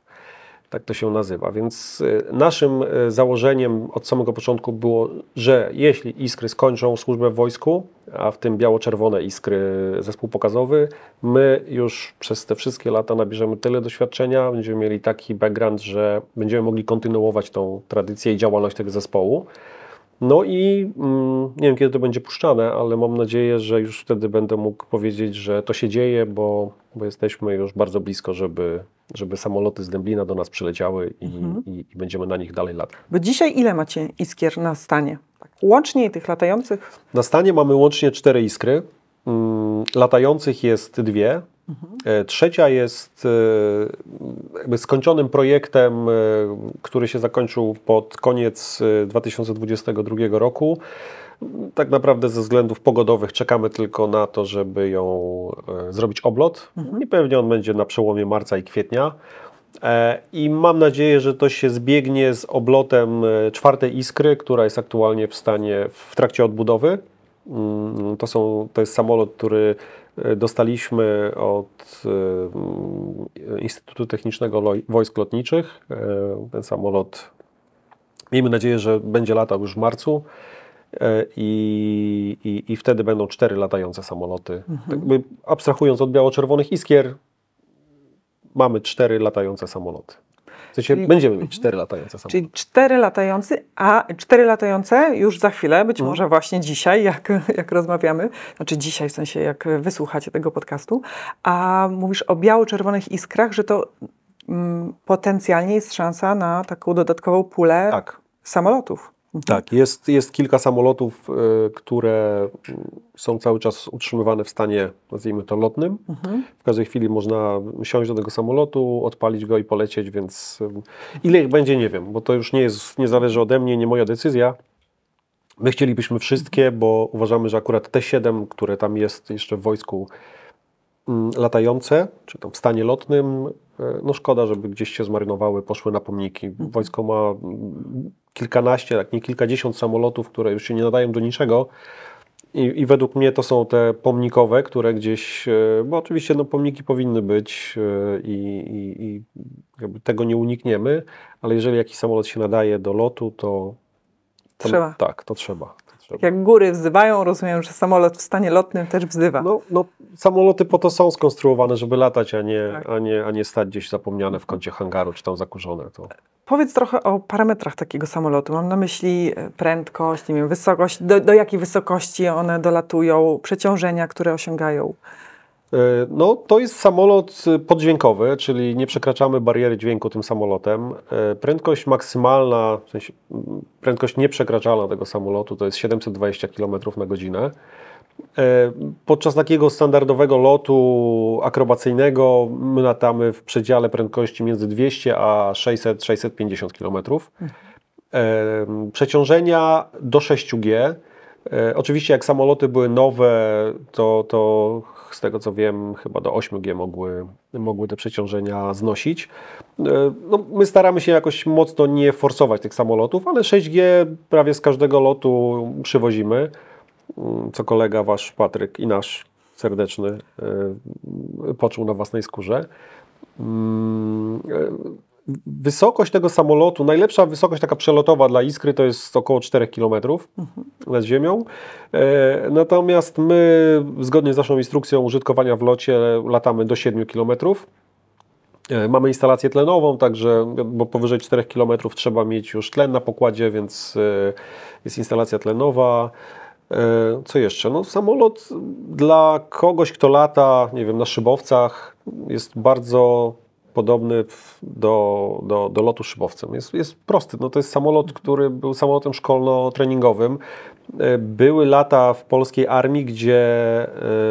Speaker 1: Tak to się nazywa. Więc e, naszym założeniem od samego początku było, że jeśli iskry skończą służbę w wojsku, a w tym biało-czerwone iskry zespół pokazowy, my już przez te wszystkie lata nabierzemy tyle doświadczenia, będziemy mieli taki background, że będziemy mogli kontynuować tą tradycję i działalność tego zespołu. No i mm, nie wiem, kiedy to będzie puszczane, ale mam nadzieję, że już wtedy będę mógł powiedzieć, że to się dzieje, bo, bo jesteśmy już bardzo blisko, żeby, żeby samoloty z Dęblina do nas przyleciały i, i, i będziemy na nich dalej latać.
Speaker 2: Bo dzisiaj ile macie iskier na stanie? Tak, Łącznie tych latających?
Speaker 1: Na stanie mamy łącznie cztery iskry. Mm, Latających jest dwie. E, Trzecia jest e, jakby skończonym projektem, e, który się zakończył pod koniec e, 2022 roku. Tak naprawdę ze względów pogodowych czekamy tylko na to, żeby ją zrobić oblot i pewnie on będzie na przełomie marca i kwietnia. I mam nadzieję, że to się zbiegnie z oblotem czwartej iskry, która jest aktualnie w stanie w trakcie odbudowy. Mm, To, są, to jest samolot, który dostaliśmy od e, Instytutu Technicznego Wojsk Lotniczych. E, Ten samolot, miejmy nadzieję, że będzie latał już w marcu. E, I, i, I wtedy będą cztery latające samoloty. Tak jakby abstrahując od biało-czerwonych iskier, mamy cztery latające samoloty. W sensie
Speaker 2: Czyli-
Speaker 1: będziemy mieć cztery latające samoloty.
Speaker 2: Czyli cztery latający, a cztery latające już za chwilę, być może właśnie dzisiaj, jak, jak rozmawiamy, znaczy dzisiaj w sensie jak wysłuchacie tego podcastu, a mówisz o biało-czerwonych iskrach, że to mm, potencjalnie jest szansa na taką dodatkową pulę
Speaker 1: Tak.
Speaker 2: samolotów.
Speaker 1: Tak, jest, jest kilka samolotów, y, które są cały czas utrzymywane w stanie, nazwijmy to, lotnym. W każdej chwili można siąść do tego samolotu, odpalić go i polecieć, więc y, ile ich będzie, nie wiem, bo to już nie, jest, nie zależy ode mnie, nie moja decyzja. My chcielibyśmy wszystkie, bo uważamy, że akurat te siedem, które tam jest jeszcze w wojsku latające, czy tam w stanie lotnym, e, no szkoda, żeby gdzieś się zmarynowały, poszły na pomniki. Wojsko ma mm, kilkanaście, jak nie kilkadziesiąt samolotów, które już się nie nadają do niczego. I, I według mnie to są te pomnikowe, które gdzieś, e, bo oczywiście no, pomniki powinny być e, i, i, i jakby tego nie unikniemy, ale jeżeli jakiś samolot się nadaje do lotu, to, to
Speaker 2: Trzeba.
Speaker 1: Tak, to trzeba. Trzeba.
Speaker 2: Jak góry wzywają, rozumiem, że samolot w stanie lotnym też wzywa.
Speaker 1: No, no, samoloty po to są skonstruowane, żeby latać, a nie,
Speaker 2: Tak.
Speaker 1: a nie, a nie stać gdzieś zapomniane w kącie hangaru, czy tam zakurzone. To.
Speaker 2: Powiedz trochę o parametrach takiego samolotu. Mam na myśli e, prędkość, nie wiem, wysokość, do, do jakiej wysokości one dolatują, przeciążenia, które osiągają.
Speaker 1: E, No, to jest samolot y, poddźwiękowy, czyli nie przekraczamy bariery dźwięku tym samolotem. E, Prędkość maksymalna, w sensie mm, prędkość nieprzekraczalna tego samolotu to jest 720 km na godzinę. E, Podczas takiego standardowego lotu akrobacyjnego my latamy w przedziale prędkości między 200 a 600-650 km. Przeciążenia do 6G. E, Oczywiście jak samoloty były nowe, to, to z tego co wiem, chyba do 8G mogły, mogły te przeciążenia znosić. E, No, my staramy się jakoś mocno nie forsować tych samolotów, ale 6G prawie z każdego lotu przywozimy, Mm, co kolega wasz Patryk i nasz serdeczny e, poczuł na własnej skórze. Wysokość tego samolotu, najlepsza wysokość taka przelotowa dla Iskry to jest około 4 km nad ziemią. E, Natomiast my, zgodnie z naszą instrukcją użytkowania w locie, latamy do 7 km. E, Mamy instalację tlenową, także, bo powyżej 4 km trzeba mieć już tlen na pokładzie, więc e, jest instalacja tlenowa. Co jeszcze? No, samolot dla kogoś, kto lata, nie wiem, na szybowcach jest bardzo podobny do, do, do lotu szybowcem. Jest, jest prosty. No to jest samolot, który był samolotem szkolno-treningowym. E, Były lata w polskiej armii, gdzie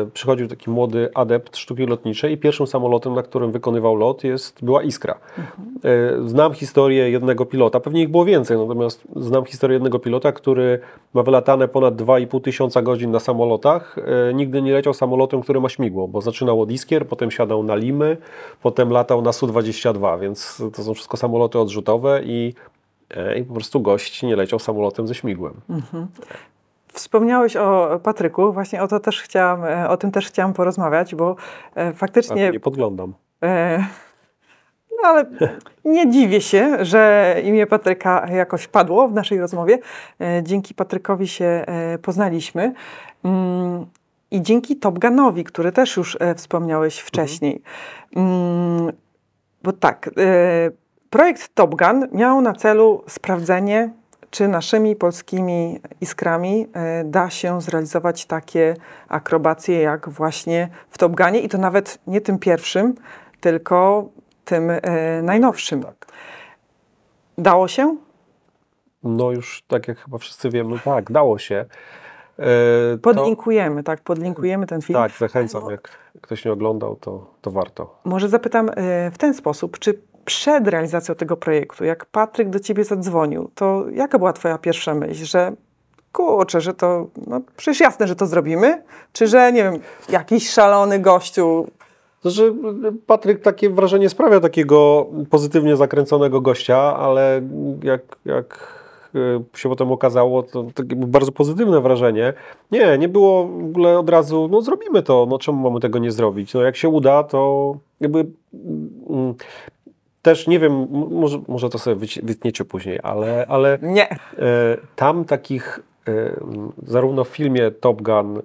Speaker 1: e, przychodził taki młody adept sztuki lotniczej i pierwszym samolotem, na którym wykonywał lot jest, była Iskra. E, Znam historię jednego pilota, pewnie ich było więcej, natomiast znam historię jednego pilota, który ma wylatane ponad 2,5 tysiąca godzin na samolotach. Nigdy nie leciał samolotem, który ma śmigło, bo zaczynał od Iskier, potem siadał na Limy, potem latał na Su-22, więc to są wszystko samoloty odrzutowe i, i po prostu gość nie leciał samolotem ze śmigłem.
Speaker 2: Wspomniałeś o Patryku, właśnie o, to też chciałam, e, o tym też chciałam porozmawiać, bo e, faktycznie
Speaker 1: Tak, nie podglądam.
Speaker 2: E, No ale nie dziwię się, że imię Patryka jakoś padło w naszej rozmowie. E, Dzięki Patrykowi się e, poznaliśmy. Mm, I dzięki Top Gunowi, który też już e, wspomniałeś wcześniej. Mm, Bo tak, e, projekt Top Gun miał na celu sprawdzenie, czy naszymi polskimi iskrami e, da się zrealizować takie akrobacje jak właśnie w Top Gunie i to nawet nie tym pierwszym, tylko tym e, najnowszym.
Speaker 1: Tak.
Speaker 2: Dało się?
Speaker 1: No już tak jak chyba wszyscy wiemy, tak, dało się. To-
Speaker 2: Podlinkujemy, tak, podlinkujemy ten film.
Speaker 1: Tak, zachęcam. Jak ktoś nie oglądał, to, to warto.
Speaker 2: Może zapytam e, w ten sposób, czy przed realizacją tego projektu, jak Patryk do ciebie zadzwonił, to jaka była twoja pierwsza myśl, że kurczę, że to, no przecież jasne, że to zrobimy, czy że, nie wiem, jakiś szalony gościu,
Speaker 1: że Patryk takie wrażenie sprawia takiego pozytywnie zakręconego gościa, ale jak, jak e, się potem okazało, to takie bardzo pozytywne wrażenie. Nie, nie było w ogóle od razu, no zrobimy to, no czemu mamy tego nie zrobić? No jak się uda, to jakby mm, też nie wiem, może, może to sobie wytniecie później, ale, ale
Speaker 2: nie,
Speaker 1: E, Tam takich, e, zarówno w filmie Top Gun,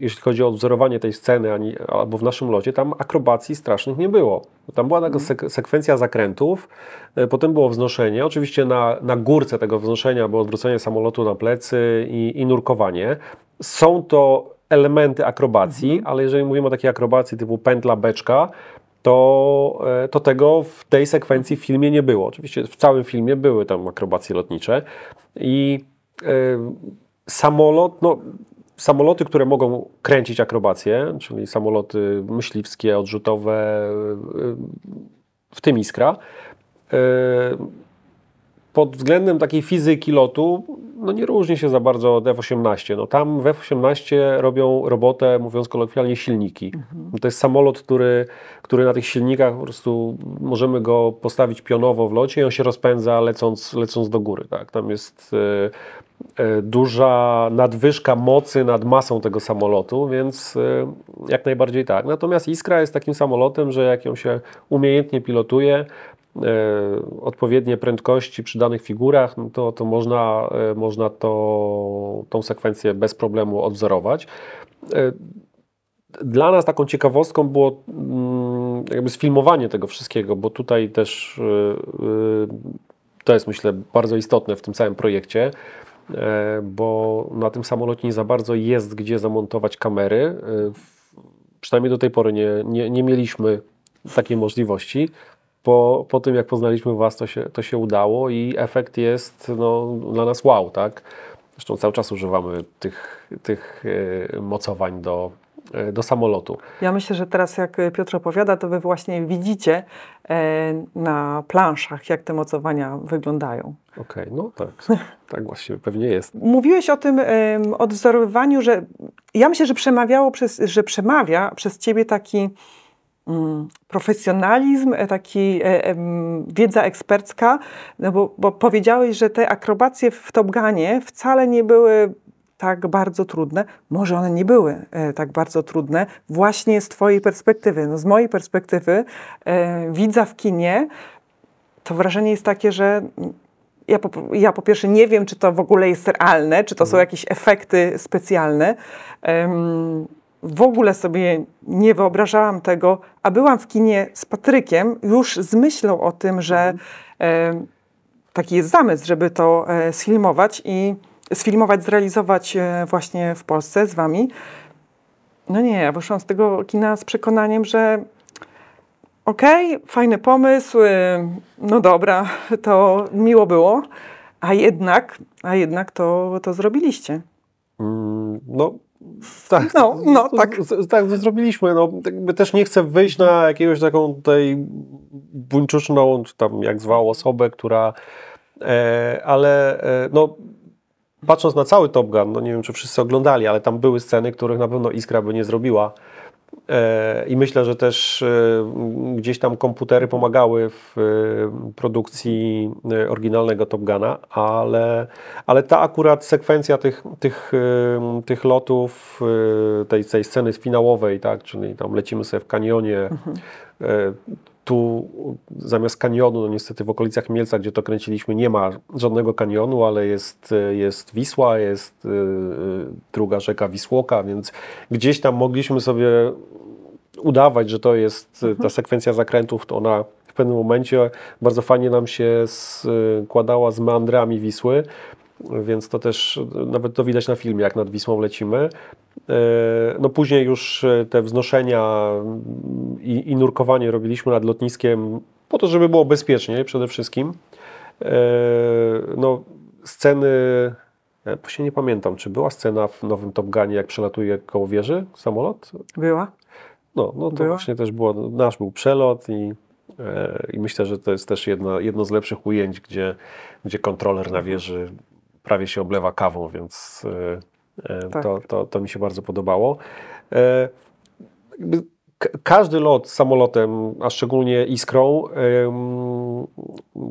Speaker 1: jeśli chodzi o odwzorowanie tej sceny, ani, albo w naszym locie, tam akrobacji strasznych nie było. Tam była taka sek- sekwencja zakrętów, e, potem było wznoszenie. Oczywiście na, na górce tego wznoszenia było odwrócenie samolotu na plecy i, i nurkowanie. Są to elementy akrobacji, ale jeżeli mówimy o takiej akrobacji typu pętla, beczka, to, e, to tego w tej sekwencji w filmie nie było. Oczywiście w całym filmie były tam akrobacje lotnicze i e, samolot, no, samoloty, które mogą kręcić akrobacje, czyli samoloty myśliwskie, odrzutowe, e, w tym Iskra, pod względem takiej fizyki lotu, no nie różni się za bardzo od F-18. No tam w F-18 robią robotę, mówiąc kolokwialnie, silniki. To jest samolot, który, który na tych silnikach po prostu możemy go postawić pionowo w locie i on się rozpędza lecąc, lecąc do góry. Tak? Tam jest e, e, duża nadwyżka mocy nad masą tego samolotu, więc e, jak najbardziej tak. Natomiast Iskra jest takim samolotem, że jak ją się umiejętnie pilotuje, odpowiednie prędkości przy danych figurach, no to, to można, e, można to, tą sekwencję bez problemu odwzorować. E, Dla nas taką ciekawostką było mm, jakby sfilmowanie tego wszystkiego, bo tutaj też e, e, to jest myślę bardzo istotne w tym całym projekcie, e, bo na tym samolocie nie za bardzo jest gdzie zamontować kamery. E, Przynajmniej do tej pory nie, nie, nie mieliśmy takiej możliwości. Po, po tym, jak poznaliśmy Was, to się, to się udało i efekt jest no, dla nas wow, tak? Zresztą cały czas używamy tych, tych e, mocowań do, e, do samolotu.
Speaker 2: Ja myślę, że teraz jak Piotr opowiada, to wy właśnie widzicie e, na planszach, jak te mocowania wyglądają.
Speaker 1: Okej, no tak, tak właśnie pewnie jest.
Speaker 2: Mówiłeś o tym odwzorowywaniu, że ja myślę, że przemawiało przez, że przemawia przez ciebie taki profesjonalizm, e, taki e, wiedza ekspercka, no bo, bo powiedziałeś, że te akrobacje w Top Gunie wcale nie były tak bardzo trudne. Może one nie były e, tak bardzo trudne, właśnie z twojej perspektywy. No, z mojej perspektywy widza w kinie, to wrażenie jest takie, że ja po, ja po pierwsze nie wiem, czy to w ogóle jest realne, czy to są jakieś efekty specjalne. W ogóle sobie nie wyobrażałam tego, a byłam w kinie z Patrykiem już z myślą o tym, że em, taki jest zamysł, żeby to e, sfilmować i sfilmować, zrealizować e, właśnie w Polsce z wami. No nie, ja wyszłam z tego kina z przekonaniem, że okej, fajny pomysł, y, no dobra, to miło było, a jednak, a jednak to, to zrobiliście.
Speaker 1: Mm, No, tak.
Speaker 2: No, no, tak.
Speaker 1: Tak, zrobiliśmy. No, też nie chcę wyjść na jakiegoś taką tutaj buńczuczną, czy tam jak zwał osobę, która... E, ale e, no, patrząc na cały Top Gun, no nie wiem, czy wszyscy oglądali, ale tam były sceny, których na pewno Iskra by nie zrobiła. E, I myślę, że też e, gdzieś tam komputery pomagały w e, produkcji oryginalnego Top Guna, ale, ale ta akurat sekwencja tych, tych, tych lotów, tej, tej sceny finałowej, tak, czyli tam lecimy sobie w kanionie, e, tu zamiast kanionu, no niestety w okolicach Mielca, gdzie to kręciliśmy, nie ma żadnego kanionu, ale jest, jest Wisła, jest e, druga rzeka Wisłoka, więc gdzieś tam mogliśmy sobie udawać, że to jest e, ta sekwencja zakrętów, to ona w pewnym momencie bardzo fajnie nam się składała z meandrami Wisły, więc to też nawet to widać na filmie, jak nad Wisłą lecimy. E, No później już e, te wznoszenia mm, i, i nurkowanie robiliśmy nad lotniskiem po to, żeby było bezpiecznie przede wszystkim. E, No sceny, ja właśnie nie pamiętam, czy była scena w nowym Top Gunie, jak przelatuje koło wieży samolot?
Speaker 2: Była?
Speaker 1: No, no to
Speaker 2: Była?
Speaker 1: właśnie też było, nasz był przelot i, i myślę, że to jest też jedno, jedno z lepszych ujęć, gdzie, gdzie kontroler na wieży prawie się oblewa kawą, więc e, e,
Speaker 2: Tak.
Speaker 1: to, to, to mi się bardzo podobało. E, każdy lot samolotem, a szczególnie iskrą,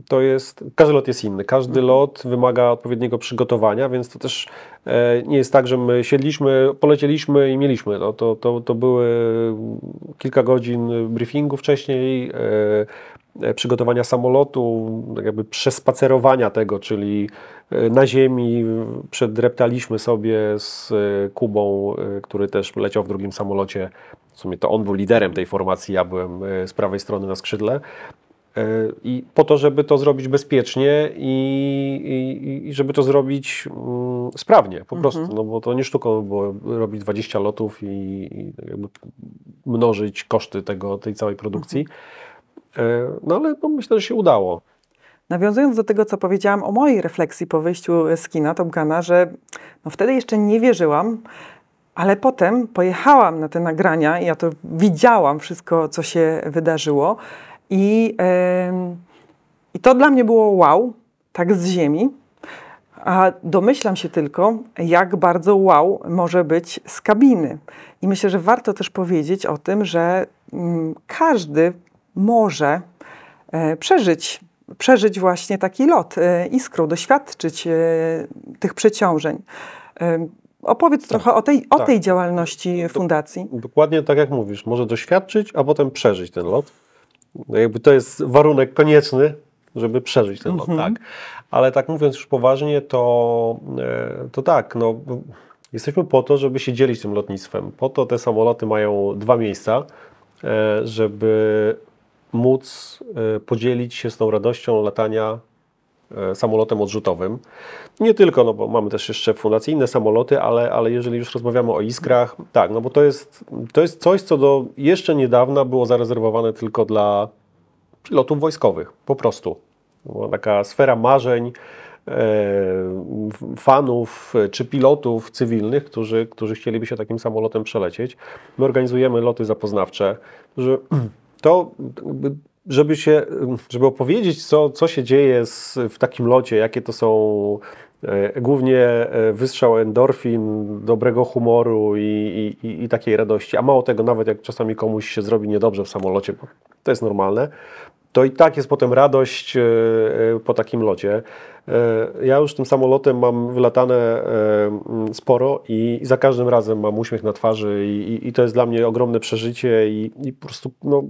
Speaker 1: to jest, każdy lot jest inny. Każdy lot wymaga odpowiedniego przygotowania, więc to też nie jest tak, że my siedliśmy, polecieliśmy i mieliśmy. No, to, to, to były kilka godzin briefingu wcześniej, przygotowania samolotu, tak jakby przespacerowania tego, czyli na ziemi przedreptaliśmy sobie z e, Kubą, e, który też leciał w drugim samolocie. W sumie to on był liderem tej formacji, ja byłem e, z prawej strony na skrzydle. E, I po to, żeby to zrobić bezpiecznie i, i, i żeby to zrobić mm, sprawnie, po prostu. No bo to nie sztuką było robić 20 lotów i, i jakby mnożyć koszty tego, tej całej produkcji. E, No ale no, myślę, że się udało.
Speaker 2: Nawiązując do tego, co powiedziałam o mojej refleksji po wyjściu z kina Top Guna, że no wtedy jeszcze nie wierzyłam, ale potem pojechałam na te nagrania i ja to widziałam wszystko, co się wydarzyło i, em, i to dla mnie było wow, tak z ziemi. A domyślam się tylko, jak bardzo wow może być z kabiny. I myślę, że warto też powiedzieć o tym, że mm, każdy może e, przeżyć, przeżyć właśnie taki lot e, iskrą, doświadczyć e, tych przeciążeń. E, opowiedz trochę o tej, o
Speaker 1: tak.
Speaker 2: tej działalności fundacji.
Speaker 1: Dokładnie tak jak mówisz, może doświadczyć, a potem przeżyć ten lot. No jakby to jest warunek konieczny, żeby przeżyć ten lot, tak. Ale tak mówiąc już poważnie, to, e, to tak, no, jesteśmy po to, żeby się dzielić tym lotnictwem. Po to te samoloty mają dwa miejsca, e, żeby móc e, podzielić się z tą radością latania e, samolotem odrzutowym. Nie tylko, no bo mamy też jeszcze inne samoloty, ale, ale jeżeli już rozmawiamy o iskrach, tak, no bo to jest, to jest coś, co do jeszcze niedawna było zarezerwowane tylko dla pilotów wojskowych, po prostu. Była taka sfera marzeń e, fanów e, czy pilotów cywilnych, którzy, którzy chcieliby się takim samolotem przelecieć. My organizujemy loty zapoznawcze, że to żeby się, żeby opowiedzieć, co, co się dzieje z, w takim locie, jakie to są e, głównie e, wystrzał endorfin, dobrego humoru i, i, i, takiej radości, a mało tego, nawet jak czasami komuś się zrobi niedobrze w samolocie, bo to jest normalne, to i tak jest potem radość e, po takim locie. E, Ja już tym samolotem mam wylatane e, sporo i za każdym razem mam uśmiech na twarzy i, i, to jest dla mnie ogromne przeżycie i, i po prostu, no,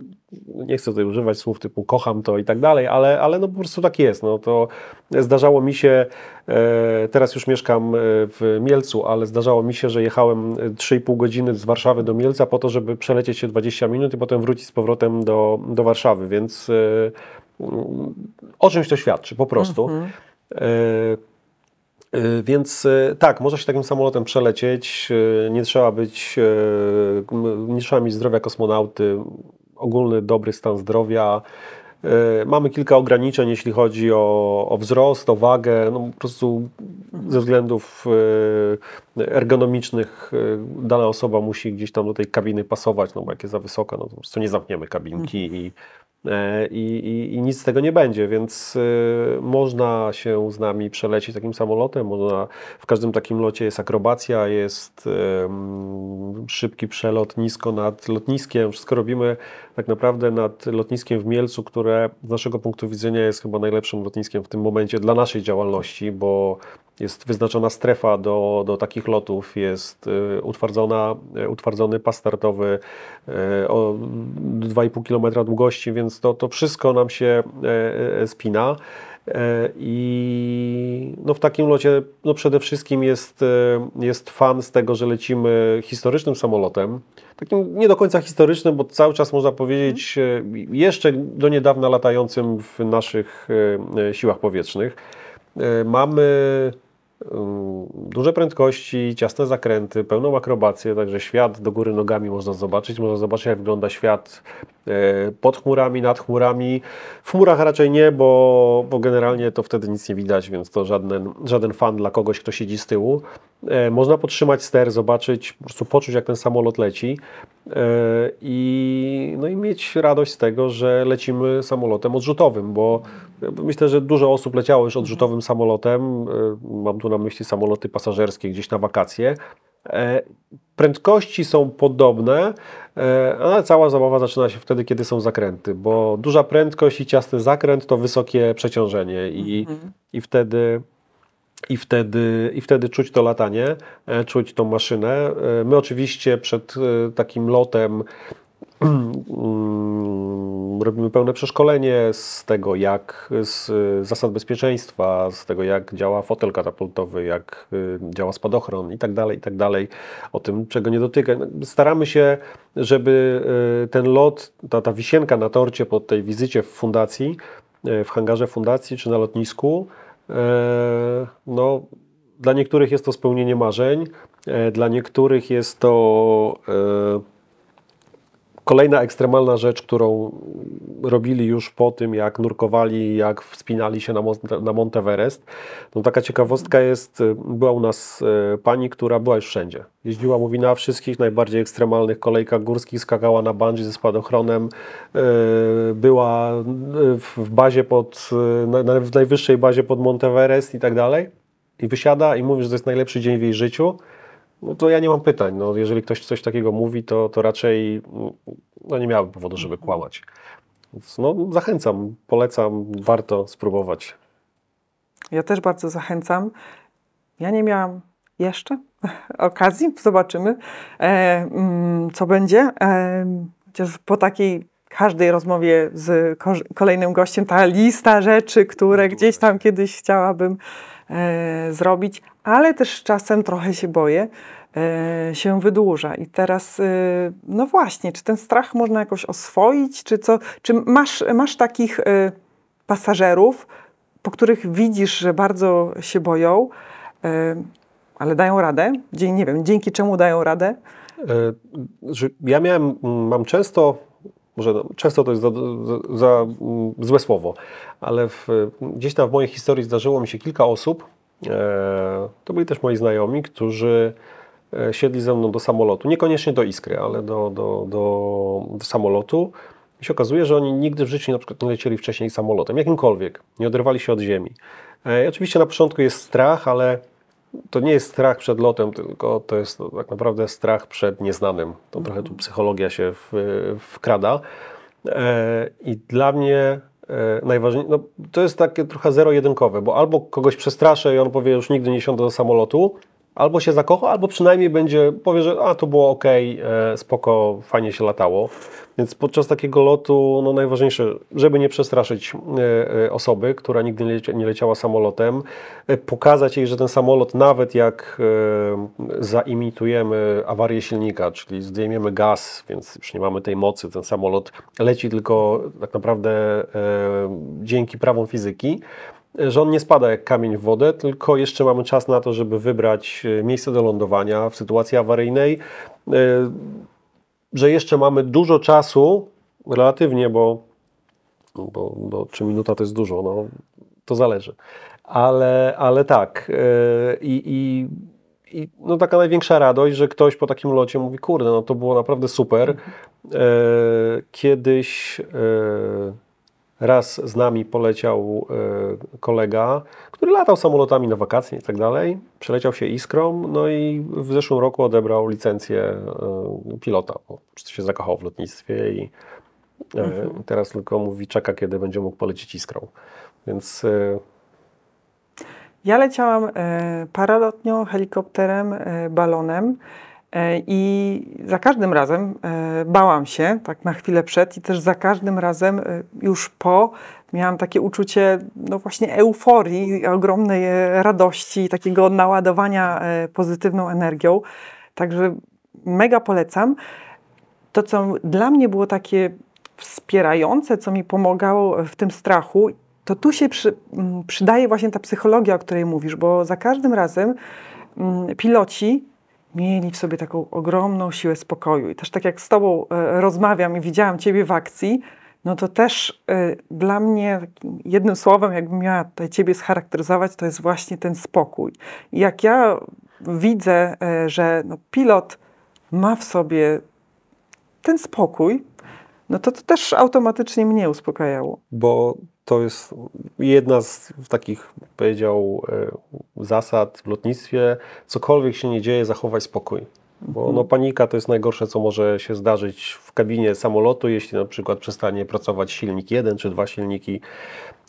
Speaker 1: nie chcę tutaj używać słów typu kocham to i tak dalej, ale, ale no po prostu tak jest. No, to zdarzało mi się, e, teraz już mieszkam w Mielcu, ale zdarzało mi się, że jechałem e, 3,5 godziny z Warszawy do Mielca po to, żeby przelecieć się 20 minut i potem wrócić z powrotem do, do Warszawy, więc o czymś to świadczy po prostu. E, Więc e, tak, można się takim samolotem przelecieć. e, Nie trzeba być, e, nie trzeba mieć zdrowia kosmonauty. ogólny dobry stan zdrowia. E, Mamy kilka ograniczeń, jeśli chodzi o, o wzrost, o wagę. No, po prostu ze względów e, ergonomicznych e, dana osoba musi gdzieś tam do tej kabiny pasować, no bo jak jest za wysoka, no to po prostu nie zamkniemy kabinki i, e, i, i, i nic z tego nie będzie, więc e, można się z nami przelecieć takim samolotem, można, w każdym takim locie jest akrobacja, jest szybki przelot nisko nad lotniskiem, wszystko robimy tak naprawdę nad lotniskiem w Mielcu, które z naszego punktu widzenia jest chyba najlepszym lotniskiem w tym momencie dla naszej działalności, bo jest wyznaczona strefa do, do takich lotów, jest y, utwardzona, y, utwardzony pas startowy y, o 2,5 km długości, więc to, to wszystko nam się e, e, spina. E, I no w takim locie no przede wszystkim jest, jest fan z tego, że lecimy historycznym samolotem. Takim nie do końca historycznym, bo cały czas można powiedzieć jeszcze do niedawna latającym w naszych siłach powietrznych. Mamy duże prędkości, ciasne zakręty, pełną akrobację, także świat do góry nogami można zobaczyć. Można zobaczyć, jak wygląda świat e, pod chmurami, nad chmurami. W chmurach raczej nie, bo, bo generalnie to wtedy nic nie widać, więc to żaden, żaden fan dla kogoś, kto siedzi z tyłu. E, Można podtrzymać ster, zobaczyć, po prostu poczuć, jak ten samolot leci e, i, no i mieć radość z tego, że lecimy samolotem odrzutowym, bo myślę, że dużo osób leciało już odrzutowym samolotem. E, Mam tu na myśli samoloty pasażerskie gdzieś na wakacje. E, Prędkości są podobne, e, ale cała zabawa zaczyna się wtedy, kiedy są zakręty, bo duża prędkość i ciasny zakręt to wysokie przeciążenie i, i wtedy i wtedy, I wtedy czuć to latanie, e, czuć tą maszynę. E, My oczywiście przed e, takim lotem mm, robimy pełne przeszkolenie z tego, jak z zasad bezpieczeństwa, z tego, jak działa fotel katapultowy, jak e, działa spadochron i tak dalej, i tak dalej. O tym, czego nie dotyka. Staramy się, żeby e, ten lot, ta, ta wisienka na torcie po tej wizycie w fundacji, e, w hangarze fundacji czy na lotnisku, No, dla niektórych jest to spełnienie marzeń, e, dla niektórych jest to e, kolejna ekstremalna rzecz, którą robili już po tym, jak nurkowali, jak wspinali się na, na Monteverest. No, taka ciekawostka jest, e, była u nas e, pani, która była już wszędzie. Jeździła, mówi, na wszystkich najbardziej ekstremalnych kolejkach górskich, skakała na bungee ze spadochronem, e, była w bazie pod, w najwyższej bazie pod Monteverest i tak dalej. I wysiada i mówi, że to jest najlepszy dzień w jej życiu. No to ja nie mam pytań. No, jeżeli ktoś coś takiego mówi, to, to raczej no, nie miałbym powodu, żeby kłamać. Więc no, zachęcam, polecam, warto spróbować.
Speaker 2: Ja też bardzo zachęcam. Ja nie miałam jeszcze okazji, zobaczymy, e, mm, co będzie. E, chociaż po takiej każdej rozmowie z ko- kolejnym gościem ta lista rzeczy, które gdzieś tam kiedyś chciałabym e, zrobić, ale też czasem trochę się boję, się wydłuża. I teraz, e, no właśnie, czy ten strach można jakoś oswoić, czy co? Czy masz, masz takich e, pasażerów, po których widzisz, że bardzo się boją, e, ale dają radę? Nie wiem, dzięki czemu dają radę?
Speaker 1: E, Ja miałem, mm, mam często, może często to jest za, za, za mm, złe słowo, ale w, gdzieś tam w mojej historii zdarzyło mi się kilka osób, e, to byli też moi znajomi, którzy e, siedli ze mną do samolotu, niekoniecznie do Iskry, ale do, do, do, samolotu. I się okazuje, że oni nigdy w życiu na przykład nie lecieli wcześniej samolotem, jakimkolwiek, nie oderwali się od ziemi. E, oczywiście na początku jest strach, ale to nie jest strach przed lotem, tylko to jest no, tak naprawdę strach przed nieznanym. To trochę tu psychologia się w, wkrada. E, I dla mnie e, najważniejsze, no, to jest takie trochę zero-jedynkowe, bo albo kogoś przestraszę i on powie, już nigdy nie siądę do samolotu, albo się zakocha, albo przynajmniej będzie, powie, że a, to było ok, e, spoko, fajnie się latało. Więc podczas takiego lotu no, najważniejsze, żeby nie przestraszyć e, e, osoby, która nigdy nie, nie leciała samolotem, pokazać jej, że ten samolot, nawet jak zaimitujemy awarię silnika, czyli zdejmiemy gaz, więc już nie mamy tej mocy, ten samolot leci tylko tak naprawdę dzięki prawom fizyki, że on nie spada jak kamień w wodę, tylko jeszcze mamy czas na to, żeby wybrać e, miejsce do lądowania w sytuacji awaryjnej, e, że jeszcze mamy dużo czasu relatywnie, bo, bo, bo 3 minuta to jest dużo, no, to zależy. Ale, ale tak. e, I, i, i no taka największa radość, że ktoś po takim locie mówi, kurde, no to było naprawdę super. Kiedyś raz z nami poleciał e, kolega, który latał samolotami na wakacje i tak dalej. Przeleciał się Iskrą, no i w zeszłym roku odebrał licencję e, pilota, bo się zakochał w lotnictwie i e, teraz tylko mówi, czeka, kiedy będzie mógł polecieć Iskrą. Więc
Speaker 2: Ja leciałam paralotnią, helikopterem, balonem i za każdym razem e, bałam się, tak na chwilę przed i też za każdym razem e, już po miałam takie uczucie no właśnie euforii, ogromnej e, radości, takiego naładowania e, pozytywną energią. Także mega polecam. To, co dla mnie było takie wspierające, co mi pomagało w tym strachu, to tu się przy, przydaje właśnie ta psychologia, o której mówisz, bo za każdym razem piloci mieli w sobie taką ogromną siłę spokoju. I też tak jak z Tobą e, rozmawiam i widziałam Ciebie w akcji, no to też e, dla mnie jednym słowem, jakbym miała tutaj Ciebie scharakteryzować, to jest właśnie ten spokój. I jak ja widzę, e, że no, pilot ma w sobie ten spokój, no to to też automatycznie mnie uspokajało.
Speaker 1: bo to jest jedna z takich, powiedział, e, zasad w lotnictwie. Cokolwiek się nie dzieje, zachowaj spokój. Bo no, panika to jest najgorsze, co może się zdarzyć w kabinie samolotu, jeśli na przykład przestanie pracować silnik jeden czy dwa silniki,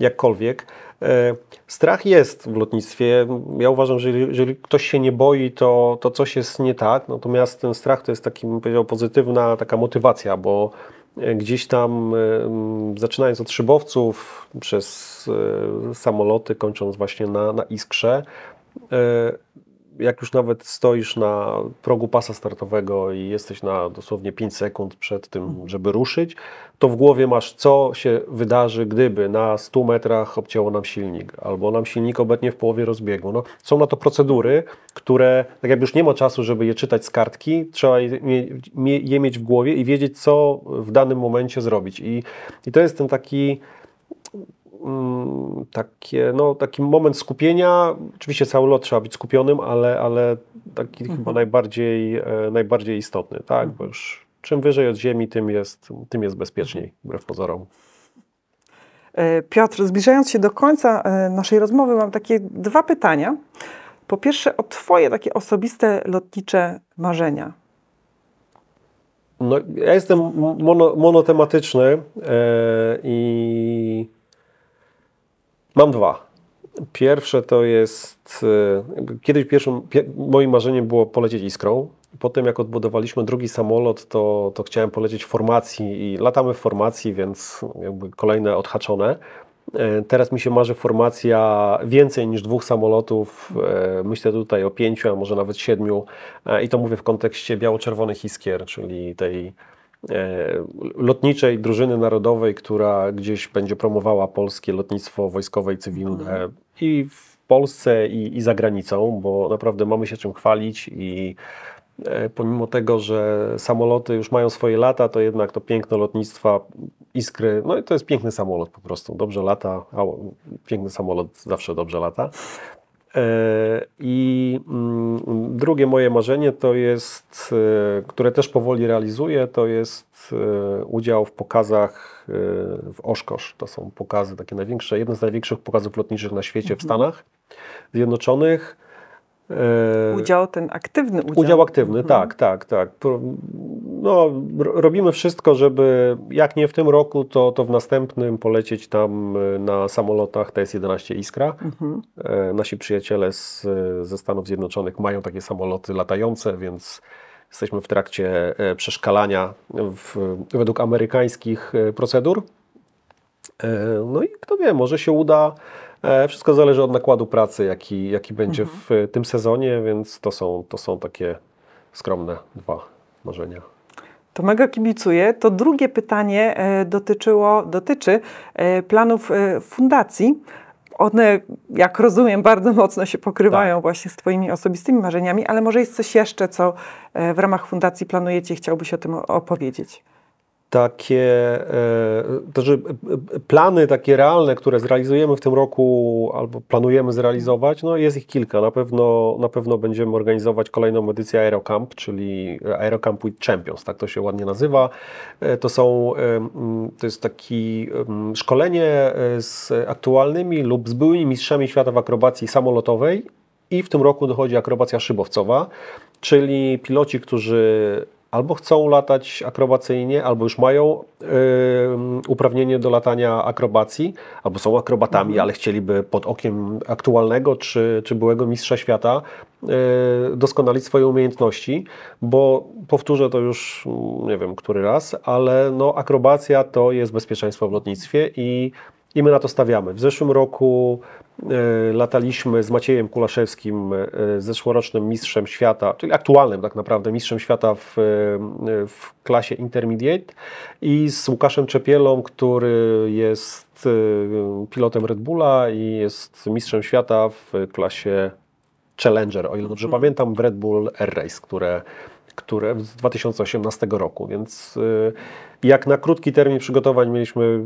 Speaker 1: jakkolwiek. E, Strach jest w lotnictwie. Ja uważam, że jeżeli, ktoś się nie boi, to, to coś jest nie tak. Natomiast ten strach to jest taki, bym powiedział, pozytywna taka motywacja, bo gdzieś tam, zaczynając od szybowców, przez e, samoloty, kończąc właśnie na, na iskrze, e, jak już nawet stoisz na progu pasa startowego i jesteś na dosłownie 5 sekund przed tym, żeby ruszyć, to w głowie masz, co się wydarzy, gdyby na 100 metrach obcięło nam silnik, albo nam silnik obetnie w połowie rozbiegu. No, są na to procedury, które, tak jak już nie ma czasu, żeby je czytać z kartki, trzeba je, je mieć w głowie i wiedzieć, co w danym momencie zrobić. I, i to jest ten taki takie, no, taki moment skupienia. Oczywiście cały lot trzeba być skupionym, ale, ale taki chyba najbardziej, e, najbardziej istotny, tak? Bo już czym wyżej od ziemi, tym jest, tym jest bezpieczniej, wbrew pozorom.
Speaker 2: E, Piotr, zbliżając się do końca e, naszej rozmowy, mam takie dwa pytania. Po pierwsze, o Twoje takie osobiste lotnicze marzenia.
Speaker 1: No, ja jestem mono, monotematyczny i mam dwa. Pierwsze to jest, jakby kiedyś pierwszym, pie, moim marzeniem było polecieć Iskrą. Potem jak odbudowaliśmy drugi samolot, to, to chciałem polecieć w formacji i latamy w formacji, więc jakby kolejne odhaczone. E, Teraz mi się marzy formacja więcej niż dwóch samolotów. e, Myślę tutaj o pięciu, a może nawet siedmiu. E, I to mówię w kontekście biało-czerwonych iskier, czyli tej lotniczej drużyny narodowej, która gdzieś będzie promowała polskie lotnictwo wojskowe i cywilne i w Polsce, i, i za granicą, bo naprawdę mamy się czym chwalić i e, pomimo tego, że samoloty już mają swoje lata, to jednak to piękno lotnictwa, iskry, no i to jest piękny samolot po prostu, dobrze lata, a piękny samolot zawsze dobrze lata. E, I mm, drugie moje marzenie to jest, e, które też powoli realizuję, to jest e, udział w pokazach w Oshkosh. To są pokazy takie największe, jeden z największych pokazów lotniczych na świecie w Stanach Zjednoczonych. E,
Speaker 2: Udział, ten aktywny udział.
Speaker 1: Udział aktywny,
Speaker 2: Mhm.
Speaker 1: tak, tak, tak. No, ro- robimy wszystko, żeby jak nie w tym roku, to, to w następnym polecieć tam e, na samolotach TS-11 Iskra.
Speaker 2: Mhm.
Speaker 1: E, Nasi przyjaciele z, ze Stanów Zjednoczonych mają takie samoloty latające, więc jesteśmy w trakcie przeszkalania w, według amerykańskich procedur. No i kto wie, może się uda. E, Wszystko zależy od nakładu pracy, jaki, jaki będzie w e, tym sezonie, więc to są, to są takie skromne dwa marzenia.
Speaker 2: To mega kibicuję. To drugie pytanie e, dotyczyło, dotyczy e, planów fundacji. One, jak rozumiem, bardzo mocno się pokrywają właśnie z Twoimi osobistymi marzeniami, ale może jest coś jeszcze, co w ramach fundacji planujecie i chciałbyś o tym opowiedzieć.
Speaker 1: Takie e, to, plany takie realne, które zrealizujemy w tym roku albo planujemy zrealizować, no jest ich kilka. Na pewno, na pewno będziemy organizować kolejną edycję Aerocamp, czyli Aerocamp with Champions, tak to się ładnie nazywa. E, To są, to jest taki szkolenie e, z aktualnymi lub z byłymi mistrzami świata w akrobacji samolotowej i w tym roku dochodzi akrobacja szybowcowa, czyli piloci, którzy albo chcą latać akrobacyjnie, albo już mają y, uprawnienie do latania akrobacji, albo są akrobatami, ale chcieliby pod okiem aktualnego czy, czy byłego mistrza świata y, doskonalić swoje umiejętności, bo powtórzę to już nie wiem który raz, ale no, akrobacja to jest bezpieczeństwo w lotnictwie i i my na to stawiamy. W zeszłym roku e, lataliśmy z Maciejem Kulaszewskim, e, zeszłorocznym mistrzem świata, czyli aktualnym tak naprawdę mistrzem świata w, e, w klasie intermediate i z Łukaszem Czepielą, który jest pilotem Red Bulla i jest mistrzem świata w klasie Challenger, o ile dobrze pamiętam, w Red Bull Air Race, które, które z 2018 roku, więc jak na krótki termin przygotowań mieliśmy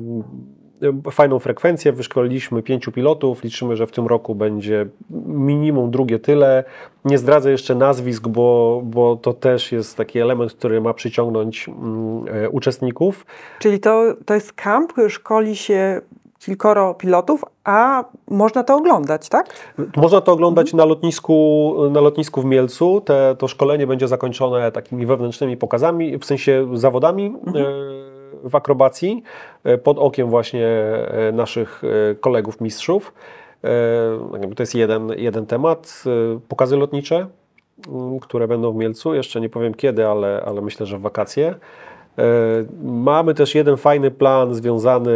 Speaker 1: fajną frekwencję, wyszkoliliśmy pięciu pilotów, liczymy, że w tym roku będzie minimum drugie tyle. Nie zdradzę jeszcze nazwisk, bo, bo to też jest taki element, który ma przyciągnąć mm, e, uczestników.
Speaker 2: Czyli to, to jest kamp, szkoli się kilkoro pilotów, a można to oglądać, tak?
Speaker 1: Można to oglądać na lotnisku, na lotnisku w Mielcu. Te, to szkolenie będzie zakończone takimi wewnętrznymi pokazami, w sensie zawodami e, w akrobacji, e, pod okiem właśnie e, naszych e, kolegów mistrzów. To jest jeden, jeden temat. Pokazy lotnicze, m, które będą w Mielcu. Jeszcze nie powiem kiedy, ale, ale myślę, że w wakacje. Mamy też jeden fajny plan związany.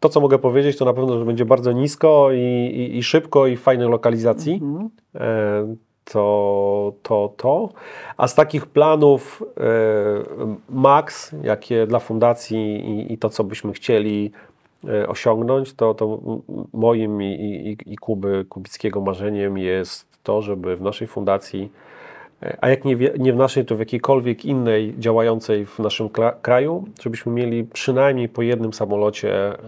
Speaker 1: To, co mogę powiedzieć, to na pewno, że będzie bardzo nisko i, i, i szybko i w fajnej lokalizacji. E, To, to, to. A z takich planów e, max, jakie dla fundacji i, i to, co byśmy chcieli e, osiągnąć, to, to moim i, i, i Kuby Kubickiego marzeniem jest to, żeby w naszej fundacji a jak nie, nie w naszej, to w jakiejkolwiek innej działającej w naszym kraju, żebyśmy mieli przynajmniej po jednym samolocie e,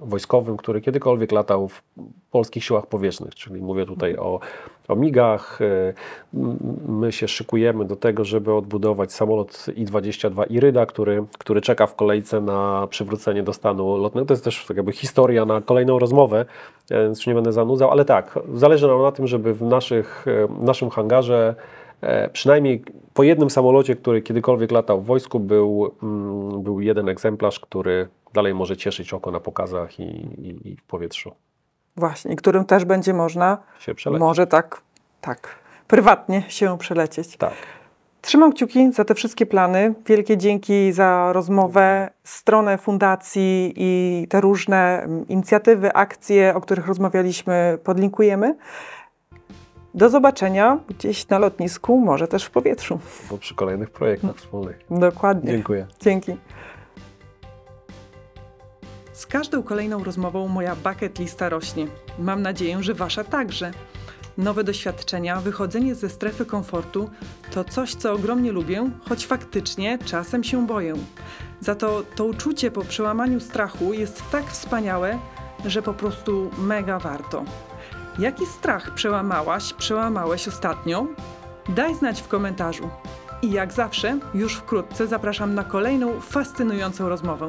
Speaker 1: wojskowym, który kiedykolwiek latał w polskich siłach powietrznych, czyli mówię tutaj o, o migach. E, my się szykujemy do tego, żeby odbudować samolot I-22 Iryda, który, który czeka w kolejce na przywrócenie do stanu lotnego. To jest też tak jakby historia na kolejną rozmowę, e, więc nie będę zanudzał, ale tak, zależy nam na tym, żeby w naszych, w naszym hangarze Przynajmniej po jednym samolocie, który kiedykolwiek latał w wojsku, był, mm, był jeden egzemplarz, który dalej może cieszyć oko na pokazach i, i, i w powietrzu
Speaker 2: Właśnie, którym też będzie można,
Speaker 1: się przelecieć.
Speaker 2: może tak, tak, prywatnie się przelecieć.
Speaker 1: Tak.
Speaker 2: Trzymam kciuki za te wszystkie plany. Wielkie dzięki za rozmowę, stronę fundacji i te różne mm, inicjatywy, akcje, o których rozmawialiśmy, podlinkujemy. Do zobaczenia gdzieś na lotnisku, może też w powietrzu.
Speaker 1: Bo przy kolejnych projektach wspólnych.
Speaker 2: Dokładnie.
Speaker 1: Dziękuję.
Speaker 2: Dzięki. Z każdą kolejną rozmową moja bucket lista rośnie. Mam nadzieję, że wasza także. Nowe doświadczenia, wychodzenie ze strefy komfortu to coś, co ogromnie lubię, choć faktycznie czasem się boję. Za to to uczucie po przełamaniu strachu jest tak wspaniałe, że po prostu mega warto. Jaki strach przełamałaś, przełamałeś ostatnio? Daj znać w komentarzu. I jak zawsze, już wkrótce zapraszam na kolejną fascynującą rozmowę.